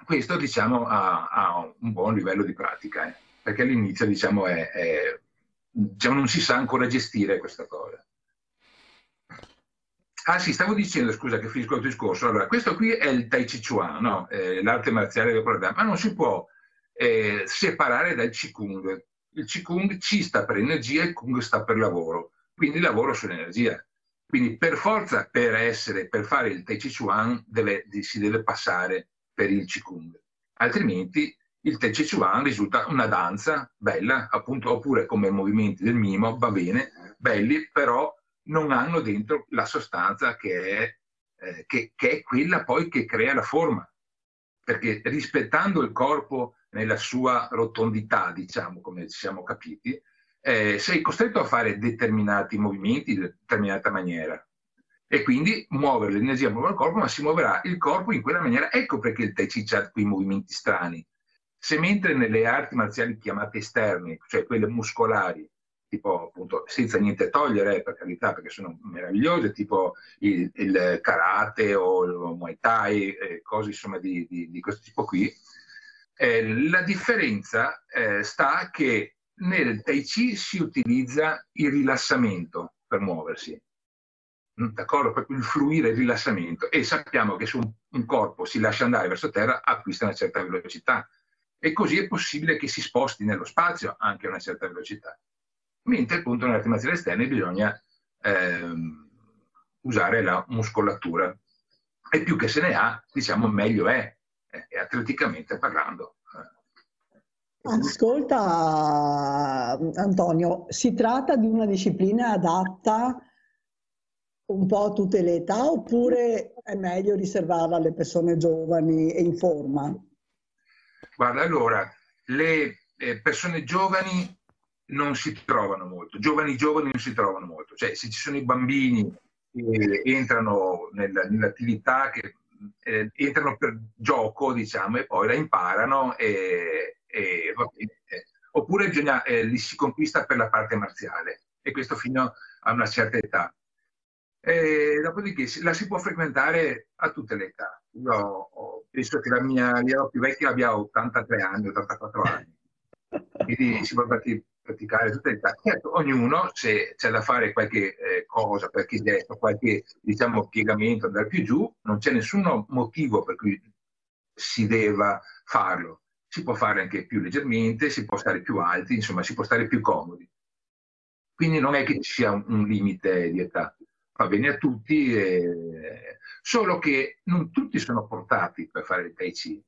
Questo diciamo ha, ha, un buon livello di pratica, eh? perché all'inizio diciamo, è, è, diciamo, non si sa ancora gestire questa cosa. Ah sì, stavo dicendo, scusa che finisco il discorso, allora questo qui è il Tai Chi Chuan, no? eh, l'arte marziale del programma, ma non si può eh, separare dal Qigong. Il Qigong ci sta per energia e il Kung sta per lavoro, quindi lavoro sull'energia. Quindi per forza, per essere, per fare il Tai Chi Chuan, deve, si deve passare per il Qigong. Altrimenti il Tai Chi Chuan risulta una danza bella, appunto, oppure come movimenti del mimo, va bene, belli, però non hanno dentro la sostanza che è, eh, che, che è quella poi che crea la forma. Perché rispettando il corpo nella sua rotondità, diciamo, come ci siamo capiti, eh, sei costretto a fare determinati movimenti in determinata maniera. E quindi muovere l'energia muove il corpo, ma si muoverà il corpo in quella maniera. Ecco perché il Tai Chi ha quei movimenti strani. Se mentre nelle arti marziali chiamate esterni, cioè quelle muscolari, tipo appunto senza niente togliere per carità perché sono meravigliose tipo il, il karate o il muay thai eh, cose insomma di, di, di, questo tipo qui eh, la differenza eh, sta che nel Tai Chi si utilizza il rilassamento per muoversi, mm, d'accordo? Proprio il fluire, il rilassamento. E sappiamo che se un, corpo si lascia andare verso terra acquista una certa velocità e così è possibile che si sposti nello spazio anche a una certa velocità. Mentre appunto nelle arti marziali esterne bisogna ehm, usare la muscolatura e più che se ne ha, diciamo, meglio è e atleticamente parlando. Ascolta Antonio, si tratta di una disciplina adatta un po' a tutte le età oppure è meglio riservarla alle persone giovani e in forma? Guarda, allora, le eh, persone giovani non si trovano molto, giovani giovani non si trovano molto, cioè se ci sono i bambini che entrano nel, nell'attività, che eh, entrano per gioco, diciamo, e poi la imparano, e, e, eh, oppure bisogna, eh, li si conquista per la parte marziale, e questo fino a una certa età. E dopodiché la si può frequentare a tutte le età. Io penso che la mia, la più vecchia abbia 83 anni, 84 anni. Quindi si può praticare tutte le età. Certo, ognuno, se c'è da fare qualche eh, cosa, qualche gesto, qualche diciamo, piegamento, andare più giù, non c'è nessun motivo per cui si debba farlo. Si può fare anche più leggermente, si può stare più alti, insomma, si può stare più comodi. Quindi non è che ci sia un, limite di età va bene a tutti, eh, solo che non tutti sono portati per fare il Tai Chi.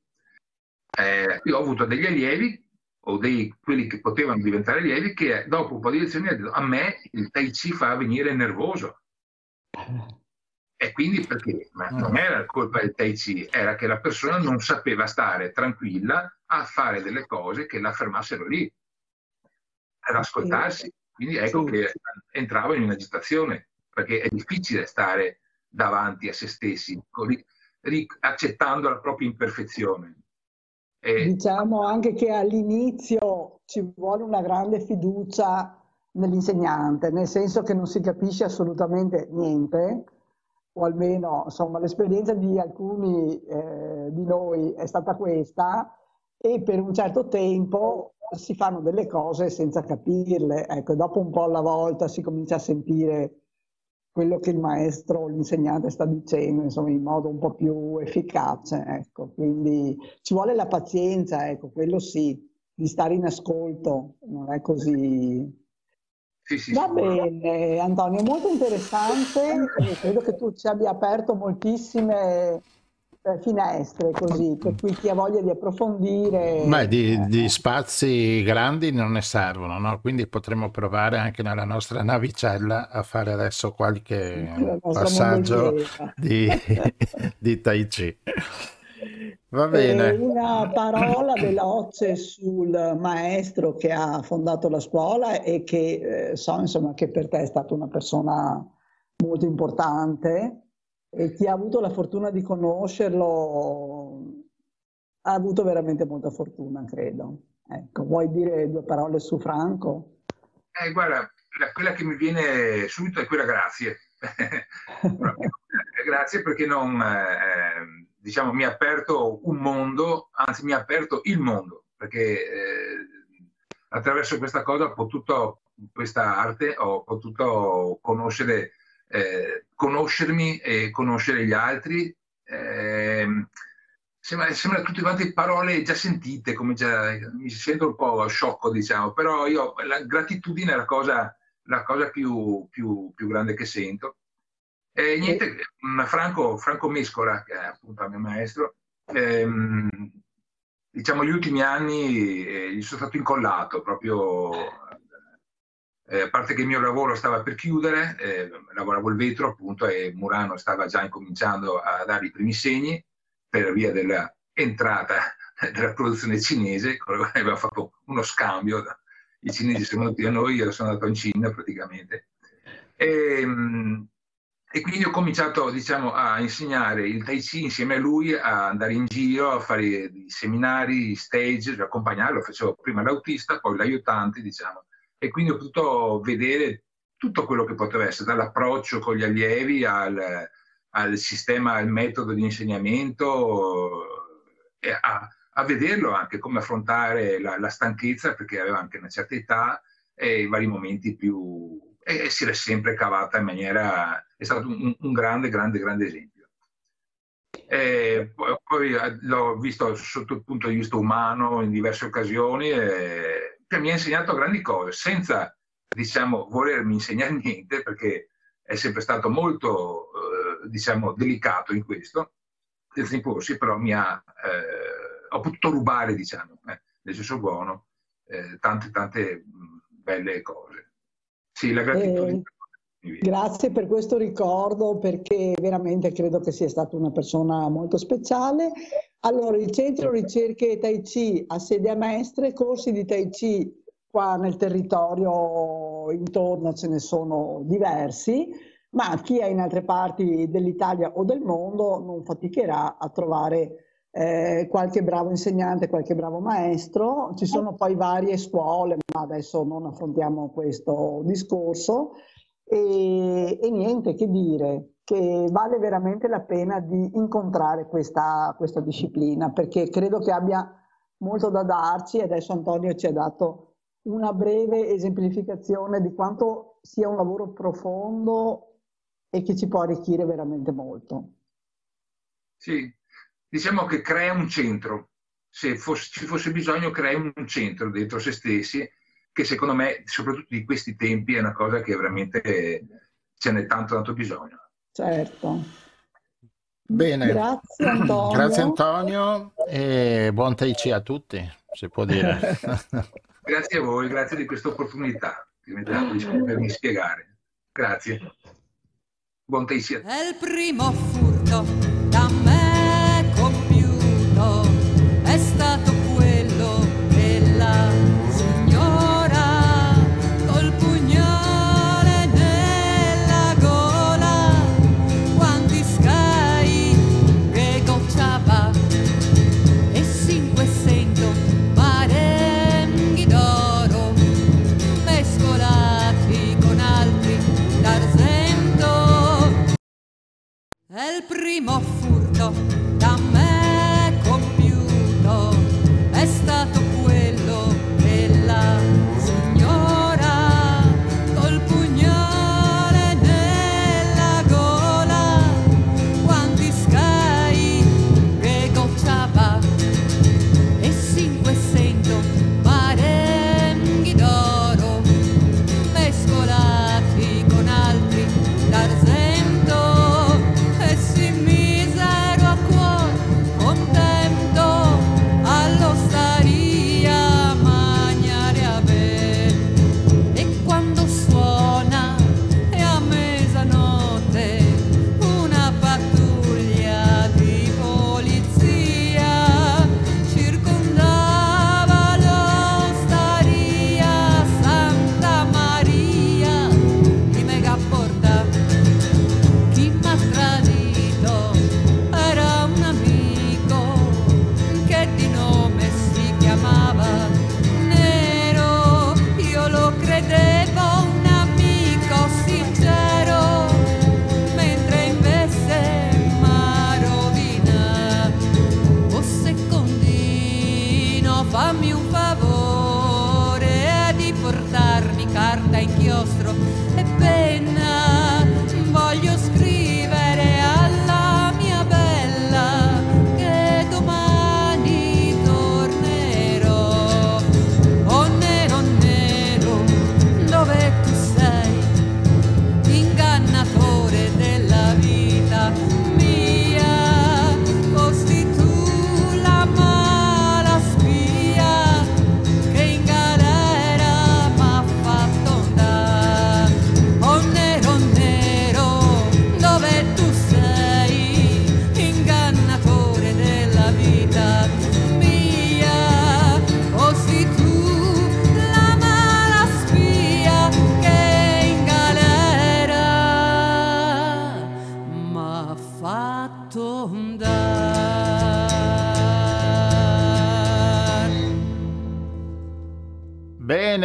Eh, io ho avuto degli allievi, o dei, quelli che potevano diventare allievi, che dopo un po' di lezioni hanno detto a me il Tai Chi fa venire nervoso. E quindi perché? Ma non era colpa del Tai Chi, era che la persona non sapeva stare tranquilla a fare delle cose che la fermassero lì, ad ascoltarsi. Quindi ecco che entrava in un'agitazione perché è difficile stare davanti a se stessi, accettando la propria imperfezione. E... Diciamo anche che all'inizio ci vuole una grande fiducia nell'insegnante, nel senso che non si capisce assolutamente niente, o almeno insomma, l'esperienza di alcuni eh, di noi è stata questa, e per un certo tempo si fanno delle cose senza capirle. Ecco, dopo un po' alla volta si comincia a sentire quello che il maestro o l'insegnante sta dicendo, insomma, in modo un po' più efficace. Ecco. Quindi ci vuole la pazienza, ecco, quello sì, di stare in ascolto, non è così. Sì, sì, Va bene, Antonio, molto interessante, credo che tu ci abbia aperto moltissime eh, finestre così per cui chi ha voglia di approfondire Beh, di, eh, di spazi grandi non ne servono no? quindi potremmo provare anche nella nostra navicella a fare adesso qualche passaggio di, di Tai Chi va bene e una parola veloce sul maestro che ha fondato la scuola e che eh, so insomma che per te è stata una persona molto importante e chi ha avuto la fortuna di conoscerlo ha avuto veramente molta fortuna, credo. Ecco, vuoi dire due parole su Franco? Eh, guarda, quella che mi viene subito è quella grazie. grazie perché non, eh, diciamo, mi ha aperto un mondo, anzi mi ha aperto il mondo, perché eh, attraverso questa cosa ho potuto, questa arte, ho potuto conoscere eh, conoscermi e conoscere gli altri. Eh, sembra, sembra tutte quante parole già sentite, come già, mi sento un po' sciocco, diciamo, però io la gratitudine è la cosa, la cosa più, più, più grande che sento. E niente, Franco, Franco Mescola, che è appunto il mio maestro, ehm, diciamo gli ultimi anni eh, gli sono stato incollato proprio eh, a parte che il mio lavoro stava per chiudere, eh, lavoravo il vetro appunto e Murano stava già incominciando a dare i primi segni per via dell'entrata della produzione cinese, aveva fatto uno scambio, i cinesi sono venuti a noi, io sono andato in Cina praticamente. E, ehm, e quindi ho cominciato diciamo, a insegnare il Tai Chi insieme a lui, a andare in giro, a fare seminari, stage, accompagnarlo, facevo prima l'autista, poi l'aiutante, diciamo, e quindi ho potuto vedere tutto quello che poteva essere, dall'approccio con gli allievi al, al sistema, al metodo di insegnamento, a, a vederlo anche come affrontare la, la, stanchezza, perché aveva anche una certa età e i vari momenti più... e si era sempre cavata in maniera... è stato un, un grande, grande, grande esempio. E poi, poi l'ho visto sotto il punto di vista umano in diverse occasioni. E, che mi ha insegnato grandi cose, senza, diciamo, volermi insegnare niente, perché è sempre stato molto, eh, diciamo, delicato in questo, senza imporsi, però mi ha, eh, ho potuto rubare, diciamo, eh, nel senso buono, eh, tante, tante belle cose. Sì, la gratitudine. Grazie per questo ricordo perché veramente credo che sia stata una persona molto speciale. Allora, il Centro Ricerche Tai Chi ha sede a Mestre, corsi di Tai Chi qua nel territorio intorno ce ne sono diversi, ma chi è in altre parti dell'Italia o del mondo non faticherà a trovare eh, qualche bravo insegnante, qualche bravo maestro. Ci sono poi varie scuole, ma adesso non affrontiamo questo discorso. E, e, niente, che dire, che vale veramente la pena di incontrare questa, questa disciplina perché credo che abbia molto da darci. Adesso Antonio ci ha dato una breve esemplificazione di quanto sia un lavoro profondo e che ci può arricchire veramente molto. Sì, diciamo che crea un centro. Se fosse, ci fosse bisogno, crea un centro dentro se stessi che secondo me, soprattutto di questi tempi, è una cosa che veramente ce n'è tanto, tanto bisogno. Certo. Bene. Grazie Antonio. Grazie Antonio e buon Tai Chi a tutti, si può dire. grazie a voi, grazie di questa opportunità che mi date di potermi spiegare. Grazie. Buon Tai Chi. È il primo furto da me È il primo furto da me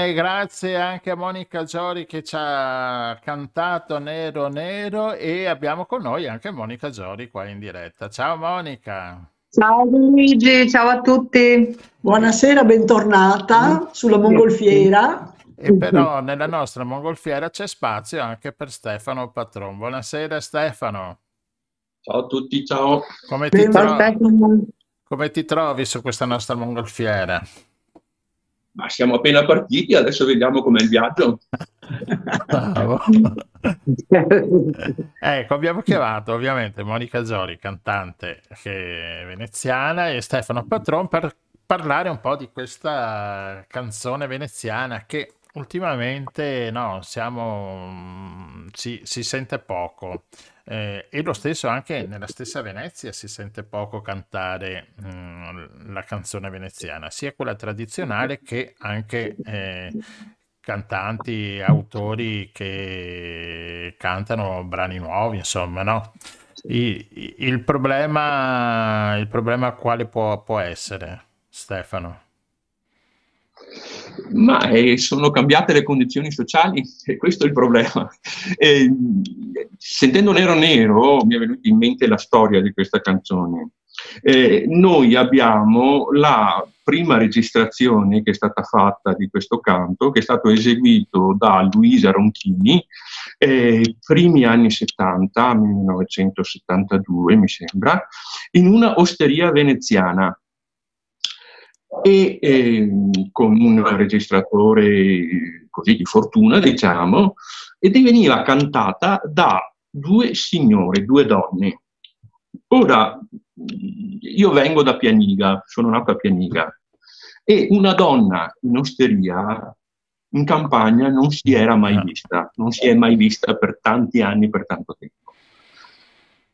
Bene, grazie anche a Monica Giori che ci ha cantato Nero Nero e abbiamo con noi anche Monica Giori qua in diretta. Ciao Monica. Ciao Luigi, ciao a tutti. Buonasera, bentornata sulla mongolfiera. E però nella nostra mongolfiera c'è spazio anche per Stefano Patron. Buonasera Stefano. Ciao a tutti, ciao. Come ti, tro- come ti trovi su questa nostra mongolfiera? Ma siamo appena partiti, adesso vediamo com'è il viaggio. Bravo. Ecco, abbiamo chiamato ovviamente Monica Giori, cantante veneziana, e Stefano Patron per parlare un po' di questa canzone veneziana che Ultimamente no, siamo, mm, si, si sente poco eh, e lo stesso anche nella stessa Venezia si sente poco cantare mm, la canzone veneziana, sia quella tradizionale che anche eh, cantanti, autori che cantano brani nuovi, insomma, no? I- il problema, il problema quale può, può essere, Stefano? Ma eh, sono cambiate le condizioni sociali e questo è il problema. E, sentendo Nero Nero mi è venuta in mente la storia di questa canzone. Eh, noi abbiamo la prima registrazione che è stata fatta di questo canto, che è stato eseguito da Luisa Ronchini, eh, primi anni 70, 1972 mi sembra, in una osteria veneziana e eh, con un registratore così di fortuna, diciamo, e veniva cantata da due signore, due donne. Ora, io vengo da Pianiga, sono nato a Pianiga, e una donna in osteria in campagna non si era mai vista, non si è mai vista per tanti anni, per tanto tempo.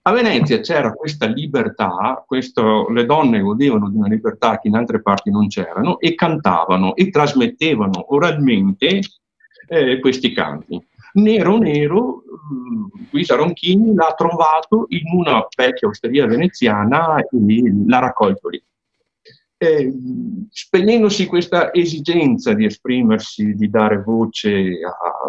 A Venezia c'era questa libertà, questo, le donne godevano di una libertà che in altre parti non c'erano e cantavano e trasmettevano oralmente eh, questi canti. Nero Nero, Luisa Ronchini l'ha trovato in una vecchia osteria veneziana e l'ha raccolto lì. Eh, spegnendosi questa esigenza di esprimersi, di dare voce a,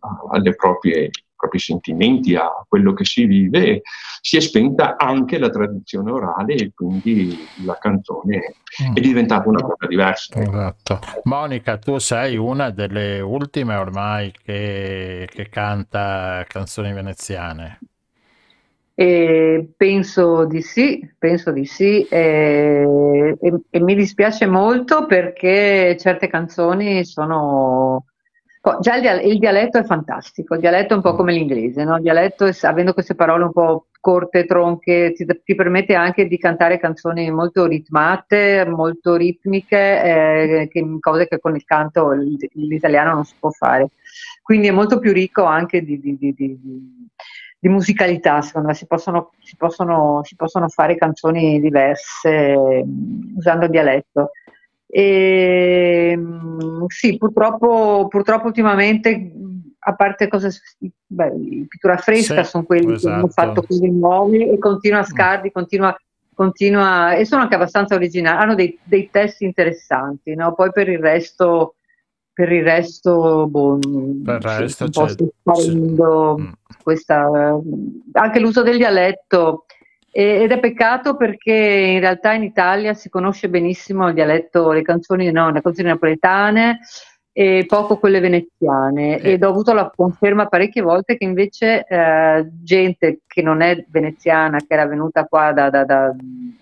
a, alle proprie propri sentimenti, a quello che si vive, si è spenta anche la tradizione orale e quindi la canzone mm. è diventata una cosa diversa. Esatto. Monica, tu sei una delle ultime ormai che, che canta canzoni veneziane. E penso di sì, penso di sì e, e, e mi dispiace molto perché certe canzoni sono Già il, dialetto è fantastico, il dialetto è un po' come l'inglese, no? il dialetto, avendo queste parole un po' corte, tronche, ti, ti permette anche di cantare canzoni molto ritmate, molto ritmiche, eh, che, cose che con il canto l'italiano non si può fare. Quindi è molto più ricco anche di, di, di, di musicalità, secondo me, si possono, si, possono, si possono, fare canzoni diverse mm, usando il dialetto. E, ehm, sì, purtroppo, purtroppo ultimamente, a parte cose, beh, pittura fresca sì, sono quelli esatto. che hanno esatto. fatto quelli nuovi e continua a mm. Scardi, continua, continua, e sono anche abbastanza originali, hanno dei, dei testi interessanti, no? poi per il resto per il resto, boh, per il resto un po' sparendo mm. questa, anche l'uso del dialetto ed è peccato perché in realtà in Italia si conosce benissimo il dialetto, le canzoni, no, le canzoni napoletane e poco quelle veneziane eh. ed ho avuto la conferma parecchie volte che invece eh, gente che non è veneziana, che era venuta qua da, da, da,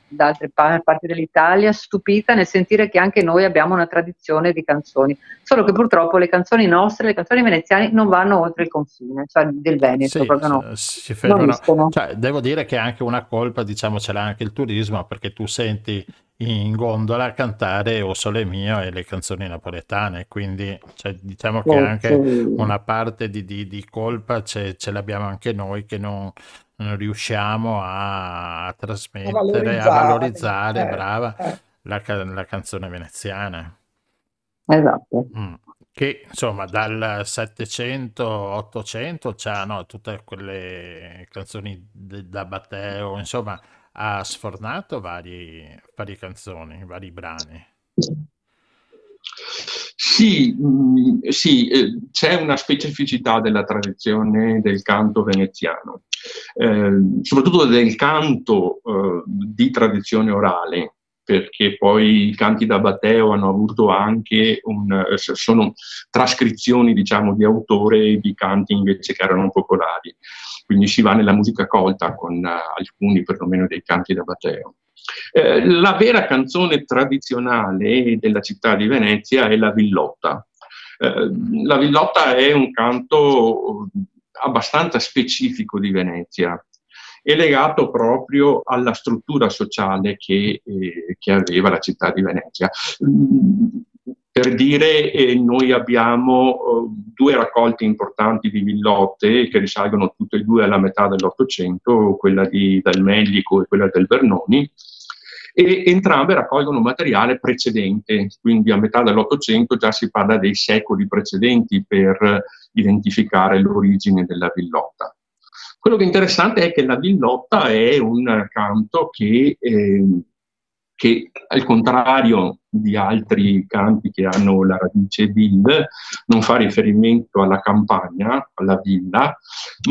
da altre parti dell'Italia, stupita nel sentire che anche noi abbiamo una tradizione di canzoni, solo che purtroppo le canzoni nostre, le canzoni veneziane non vanno oltre il confine, cioè del Veneto, sì, proprio no. Si fermano. Cioè, devo dire che è anche una colpa, diciamo, ce l'ha anche il turismo, perché tu senti in gondola a cantare O Sole Mio e le canzoni napoletane, quindi cioè, diciamo che anche una parte di, di, di colpa ce, ce, l'abbiamo anche noi che non, non riusciamo a, a trasmettere, a valorizzare, a valorizzare eh, brava, eh. La, la, canzone veneziana. Esatto. Mm. Che insomma dal 700-800 c'hanno tutte quelle canzoni da Batteo, insomma ha sfornato varie, varie canzoni, vari brani. Sì, mm, sì eh, c'è una specificità della tradizione del canto veneziano, eh, soprattutto del canto eh, di tradizione orale, perché poi i canti da Batteo hanno avuto anche un, eh, sono trascrizioni diciamo di autore di canti invece che erano popolari quindi si va nella musica colta con uh, alcuni perlomeno dei canti da Batteo. Eh, la vera canzone tradizionale della città di Venezia è la villotta. Eh, la villotta è un canto abbastanza specifico di Venezia, è legato proprio alla struttura sociale che, eh, che aveva la città di Venezia. per dire, eh, noi abbiamo eh, due raccolte importanti di villotte che risalgono tutte e due alla metà dell'Ottocento, quella di, del Mellico e quella del Vernoni, e entrambe raccolgono materiale precedente, quindi a metà dell'Ottocento già si parla dei secoli precedenti per identificare l'origine della villotta. Quello che è interessante è che la villotta è un canto che, eh, che al contrario di altri canti che hanno la radice vil, non fa riferimento alla campagna, alla villa,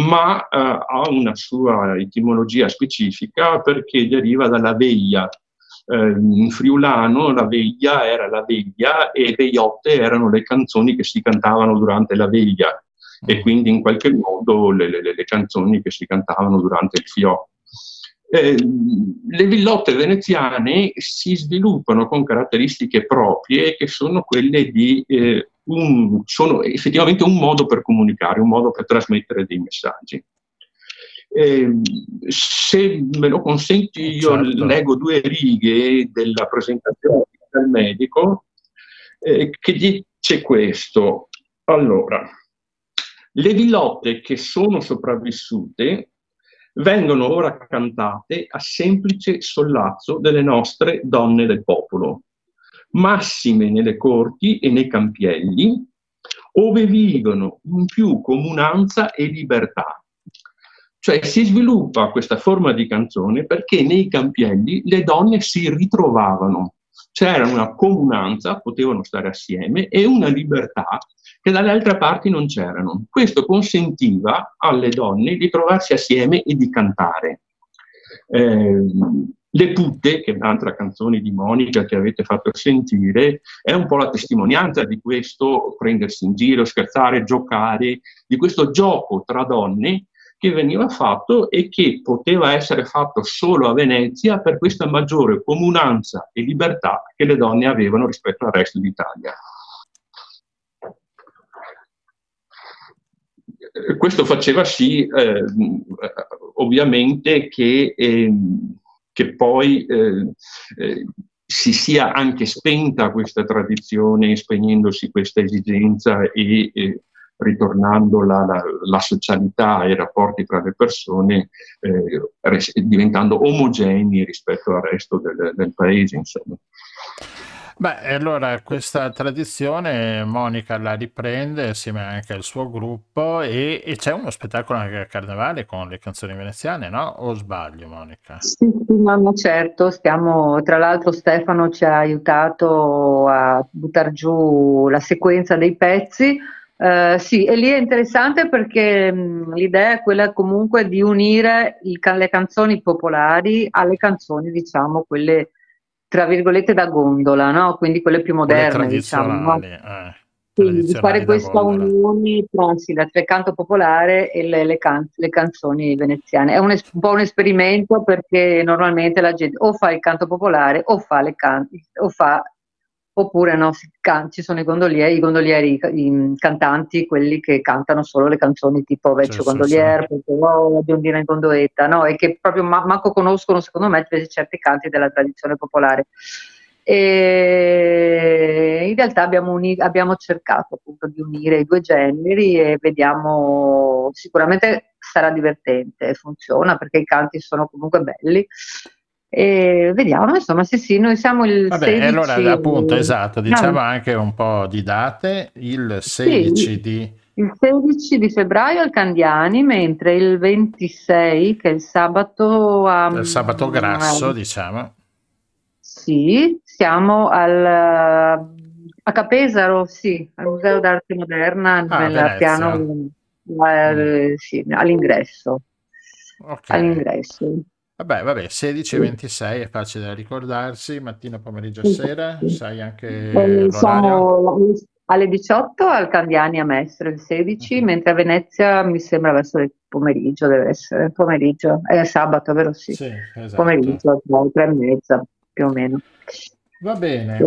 ma eh, ha una sua etimologia specifica perché deriva dalla veglia, eh, in friulano la veglia era la veglia e vegliotte erano le canzoni che si cantavano durante la veglia e quindi in qualche modo le, le, le canzoni che si cantavano durante il fiocco. Eh, le villotte veneziane si sviluppano con caratteristiche proprie che sono quelle di eh, un, sono effettivamente un modo per comunicare, un modo per trasmettere dei messaggi. Eh, se me lo consenti, io certo. leggo due righe della presentazione del medico eh, che dice questo. Allora, le villotte che sono sopravvissute vengono ora cantate a semplice sollazzo delle nostre donne del popolo, massime nelle corti e nei campielli, ove vivono in più comunanza e libertà. Cioè si sviluppa questa forma di canzone perché nei campielli le donne si ritrovavano, c'era una comunanza, potevano stare assieme e una libertà che dalle altre parti non c'erano. Questo consentiva alle donne di trovarsi assieme e di cantare. Eh, le putte, che è un'altra canzone di Monica che avete fatto sentire, è un po' la testimonianza di questo prendersi in giro, scherzare, giocare, di questo gioco tra donne che veniva fatto e che poteva essere fatto solo a Venezia per questa maggiore comunanza e libertà che le donne avevano rispetto al resto d'Italia. Questo faceva sì, eh, ovviamente, che, eh, che poi eh, eh, si sia anche spenta questa tradizione, spegnendosi questa esigenza e ritornando la, la, la, socialità e i rapporti tra le persone eh, res- diventando omogenei rispetto al resto del, del paese. Insomma. Beh, allora questa tradizione Monica la riprende assieme anche al suo gruppo e, e c'è uno spettacolo anche a carnevale con le canzoni veneziane, no? O sbaglio, Monica? Sì, sì, no, certo, stiamo, tra l'altro Stefano ci ha aiutato a buttare giù la sequenza dei pezzi Uh, sì, e lì è interessante perché mh, l'idea è quella comunque di unire il, le canzoni popolari alle canzoni, diciamo, quelle tra virgolette da gondola, no? quindi quelle più moderne, quelle diciamo. Eh, quindi di fare questa unione tra, sì, tra, il canto popolare e le, le, can- le canzoni veneziane. È un, es- un, po' un esperimento perché normalmente la gente o fa il canto popolare o fa, le can- o fa oppure no, can- ci sono i gondolieri, i gondolieri, i cantanti, quelli che cantano solo le canzoni tipo Vecchio sì, Gondolier, sì, sì. Oh, la biondina in gondoletta, no? e che proprio ma- manco conoscono secondo me certi canti della tradizione popolare. E in realtà abbiamo, uni- abbiamo cercato appunto di unire i due generi e vediamo, sicuramente sarà divertente, funziona perché i canti sono comunque belli e vediamo, insomma, sì, sì, noi siamo il Vabbè, 16... allora appunto, esatto, diciamo no. anche un po' di date, il 16 sì, di... Il 16 di febbraio al Candiani, mentre il 26, che è il sabato... A, il sabato grasso, a, diciamo. Sì, siamo al, a Capesaro, sì, al Museo d'Arte Moderna, ah, nel piano, eh, sì, all'ingresso. Okay. All'ingresso. Vabbè, vabbè, 16 e 26 è facile da ricordarsi, mattino, pomeriggio e sera, sai anche eh, Siamo alle 18 al Candiani a Mestre, il 16, uh-huh. mentre a Venezia mi sembra verso il pomeriggio, deve essere pomeriggio, è sabato, vero? Sì, sì esatto. pomeriggio, tre e mezza più o meno. Va bene,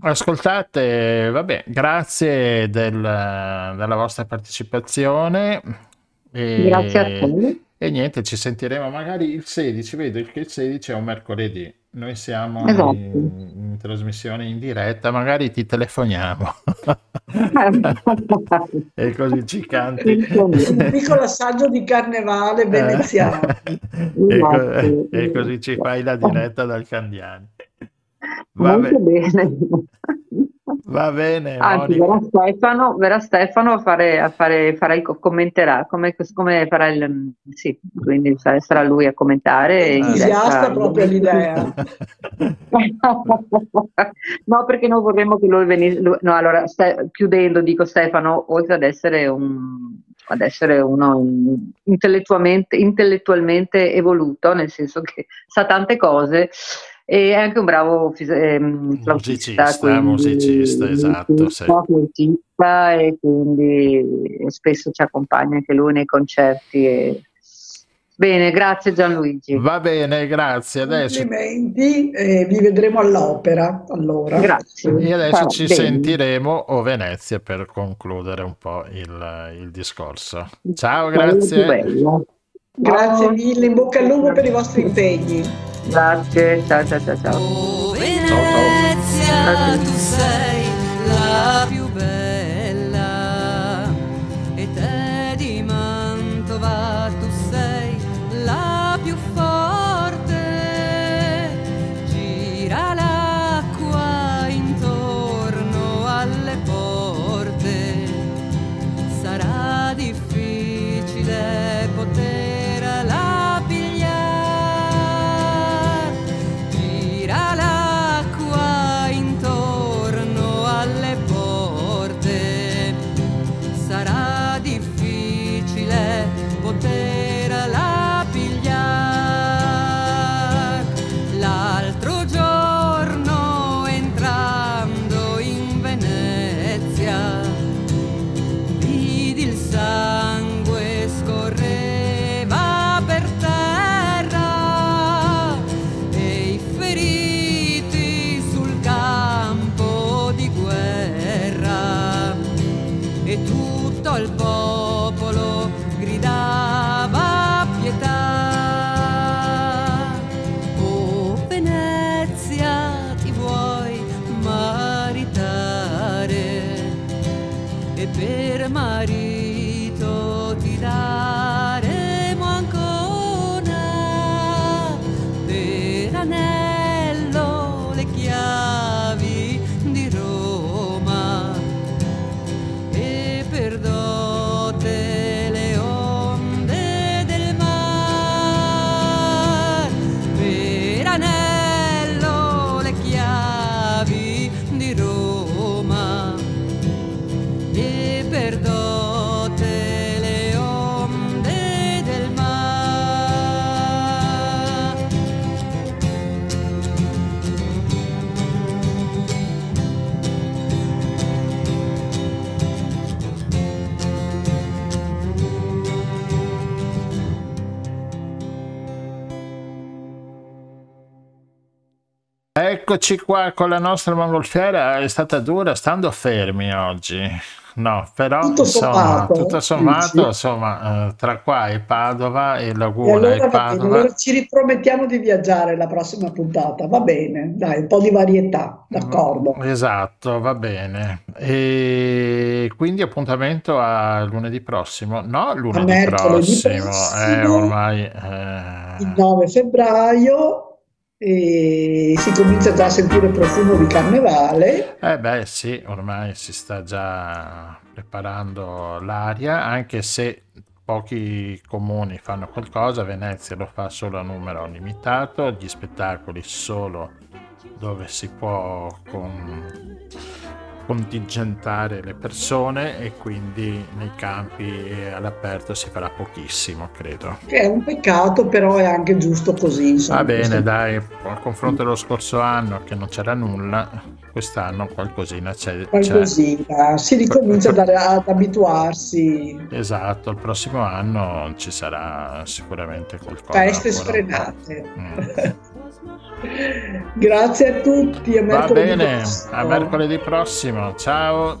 ascoltate, vabbè, grazie del, della vostra partecipazione. E... Grazie a te. E niente, ci sentiremo magari il 16, vedo che il 16 è un mercoledì. noi siamo Esatto. in, in trasmissione in diretta, magari ti telefoniamo e così ci canti. Un piccolo assaggio di carnevale veneziano. e, co- e così ci fai la diretta dal Candiani. Va, Molto be- bene. Va bene, Anzi, verrà Stefano, verrà Stefano a fare, a fare, farà il, commenterà, come, come farà il, sì, quindi sa- sarà lui a commentare Entusiasta proprio all'idea. no, perché non vorremmo che lui venisse. lui- no, allora, Ste- chiudendo, dico Stefano, oltre ad essere, un, ad essere uno intellettualmente, intellettualmente evoluto, nel senso che sa tante cose, e è anche un bravo fis- ehm, Musicista, quindi- musicista, esatto, musicista, flautista, e quindi spesso ci accompagna anche lui nei concerti. e- Bene, grazie Gianluigi. Va bene, grazie. Adesso, Complimenti, e vi vedremo all'opera allora. Grazie. e adesso Sarà ci bene. sentiremo o Venezia per concludere un po' il, il discorso. Ciao, grazie. Grazie mille, in bocca al lupo per i vostri impegni. Grazie, ciao ciao ciao ciao. Oh Venezia, tu sei Eccoci qua con la nostra mongolfiera, è stata dura stando fermi oggi. No, però Tutto insomma, sommato, tutto sommato, insomma, eh, tra qua e Padova e E Laguna allora, e va bene, Padova, allora ci ripromettiamo di viaggiare la prossima puntata. Va bene, dai, un po' di varietà, d'accordo. esatto, va bene. E quindi appuntamento a lunedì prossimo? No, lunedì prossimo, eh, prossimo. ormai eh, Il 9 febbraio e si comincia già a sentire il profumo di carnevale. Eh beh sì, ormai si sta già preparando l'aria, anche se pochi comuni fanno qualcosa, Venezia lo fa solo a numero limitato, gli spettacoli solo dove si può con- contingentare le persone e quindi nei campi all'aperto si farà pochissimo, credo. Che è un peccato, però è anche giusto così. Insomma, Va bene, questo- dai, al confronto dello scorso anno che non c'era nulla, quest'anno qualcosina c'è. c'è. Qualcosina, si ricomincia ad, ad abituarsi. Esatto, il prossimo anno ci sarà sicuramente qualcosa. Feste sfrenate. Mm. Grazie a tutti, a Va bene, prossimo. a mercoledì prossimo, ciao.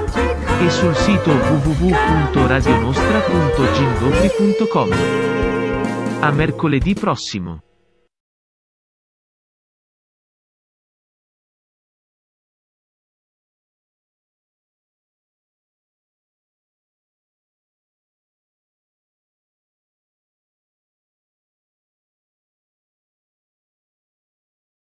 E sul sito www.radionostra.gindopri.com. A mercoledì prossimo.